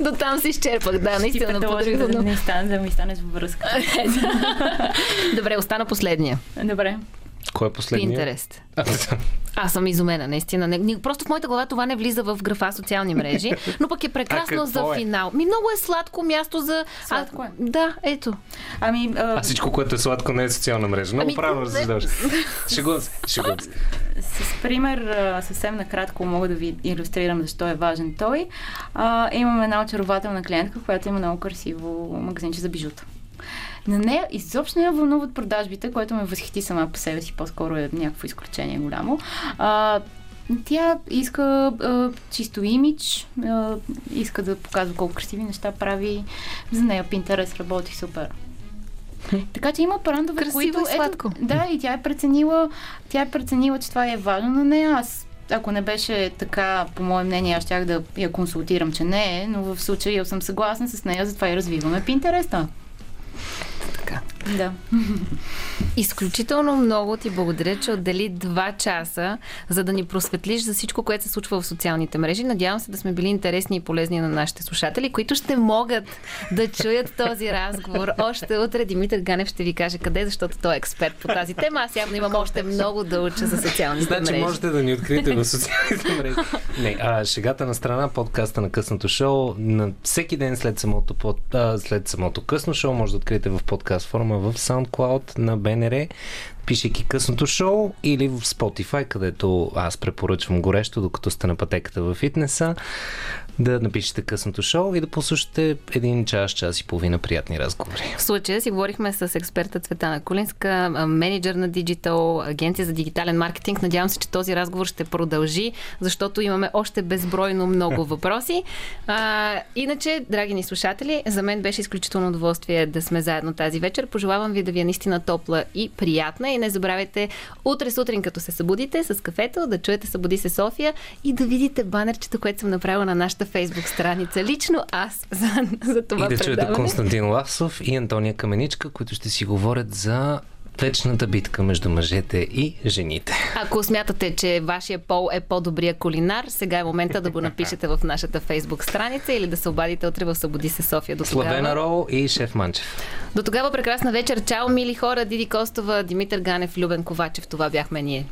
До там се изчерпах. Да, наистина напудрих. Да, не стане, да ми стане с връзка. Добре, остана последния. Добре. Кой е последният? Pinterest. Аз съм изумена, наистина. Не, просто в моята глава това не влиза в графа социални мрежи, но пък е прекрасно за е? финал. Ми много е сладко място за... Сладко е. Да, ето. Ами, а... а всичко, което е сладко, не е социална мрежа. Много ами, правилно разсъждаваш. Шегувам се, шегувам се. С пример, съвсем накратко мога да ви иллюстрирам защо е важен той. А, имаме една очарователна клиентка, която има много красиво магазинче за бижута. На нея изобщо не я вълнуват продажбите, което ме възхити сама по себе си, по-скоро е някакво изключение голямо. А, тя иска а, чисто имидж, а, иска да показва колко красиви неща прави. За нея Pinterest работи супер. Така че има брандове, Красиво които... И сладко. Ето, да, и тя е преценила, тя е преценила, че това е важно на нея. Аз ако не беше така, по мое мнение, аз щях да я консултирам, че не е, но в случая съм съгласна с нея, затова и развиваме Pinterest. Така. Да. Изключително много ти благодаря, че отдели два часа, за да ни просветлиш за всичко, което се случва в социалните мрежи. Надявам се да сме били интересни и полезни на нашите слушатели, които ще могат да чуят този разговор. Още утре Димитър Ганев ще ви каже къде, защото той е експерт по тази тема. Аз явно имам още много да уча за социалните значи, мрежи. Значи можете да ни откриете в социалните мрежи. Не, а, шегата на страна, подкаста на късното шоу, на всеки ден след самото, под, а, след самото късно шоу може да откриете в подкаст форма в SoundCloud на БНР, пишейки късното шоу или в Spotify, където аз препоръчвам горещо, докато сте на пътеката в фитнеса да напишете късното шоу и да послушате един час, час и половина приятни разговори. В случая си говорихме с експерта Цветана Кулинска, менеджер на Digital, агенция за дигитален маркетинг. Надявам се, че този разговор ще продължи, защото имаме още безбройно много въпроси. А, иначе, драги ни слушатели, за мен беше изключително удоволствие да сме заедно тази вечер. Пожелавам ви да ви е наистина топла и приятна и не забравяйте утре сутрин, като се събудите с кафето, да чуете Събуди се София и да видите банерчето, което съм направила на нашата нашата фейсбук страница. Лично аз за, за това И да чуете Константин Лавсов и Антония Каменичка, които ще си говорят за вечната битка между мъжете и жените. Ако смятате, че вашия пол е по-добрия кулинар, сега е момента да го напишете в нашата фейсбук страница или да се обадите утре в Събуди се София. До тогава... Славена Рол и Шеф Манчев. До тогава прекрасна вечер. Чао, мили хора. Диди Костова, Димитър Ганев, Любен Ковачев. Това бяхме ние.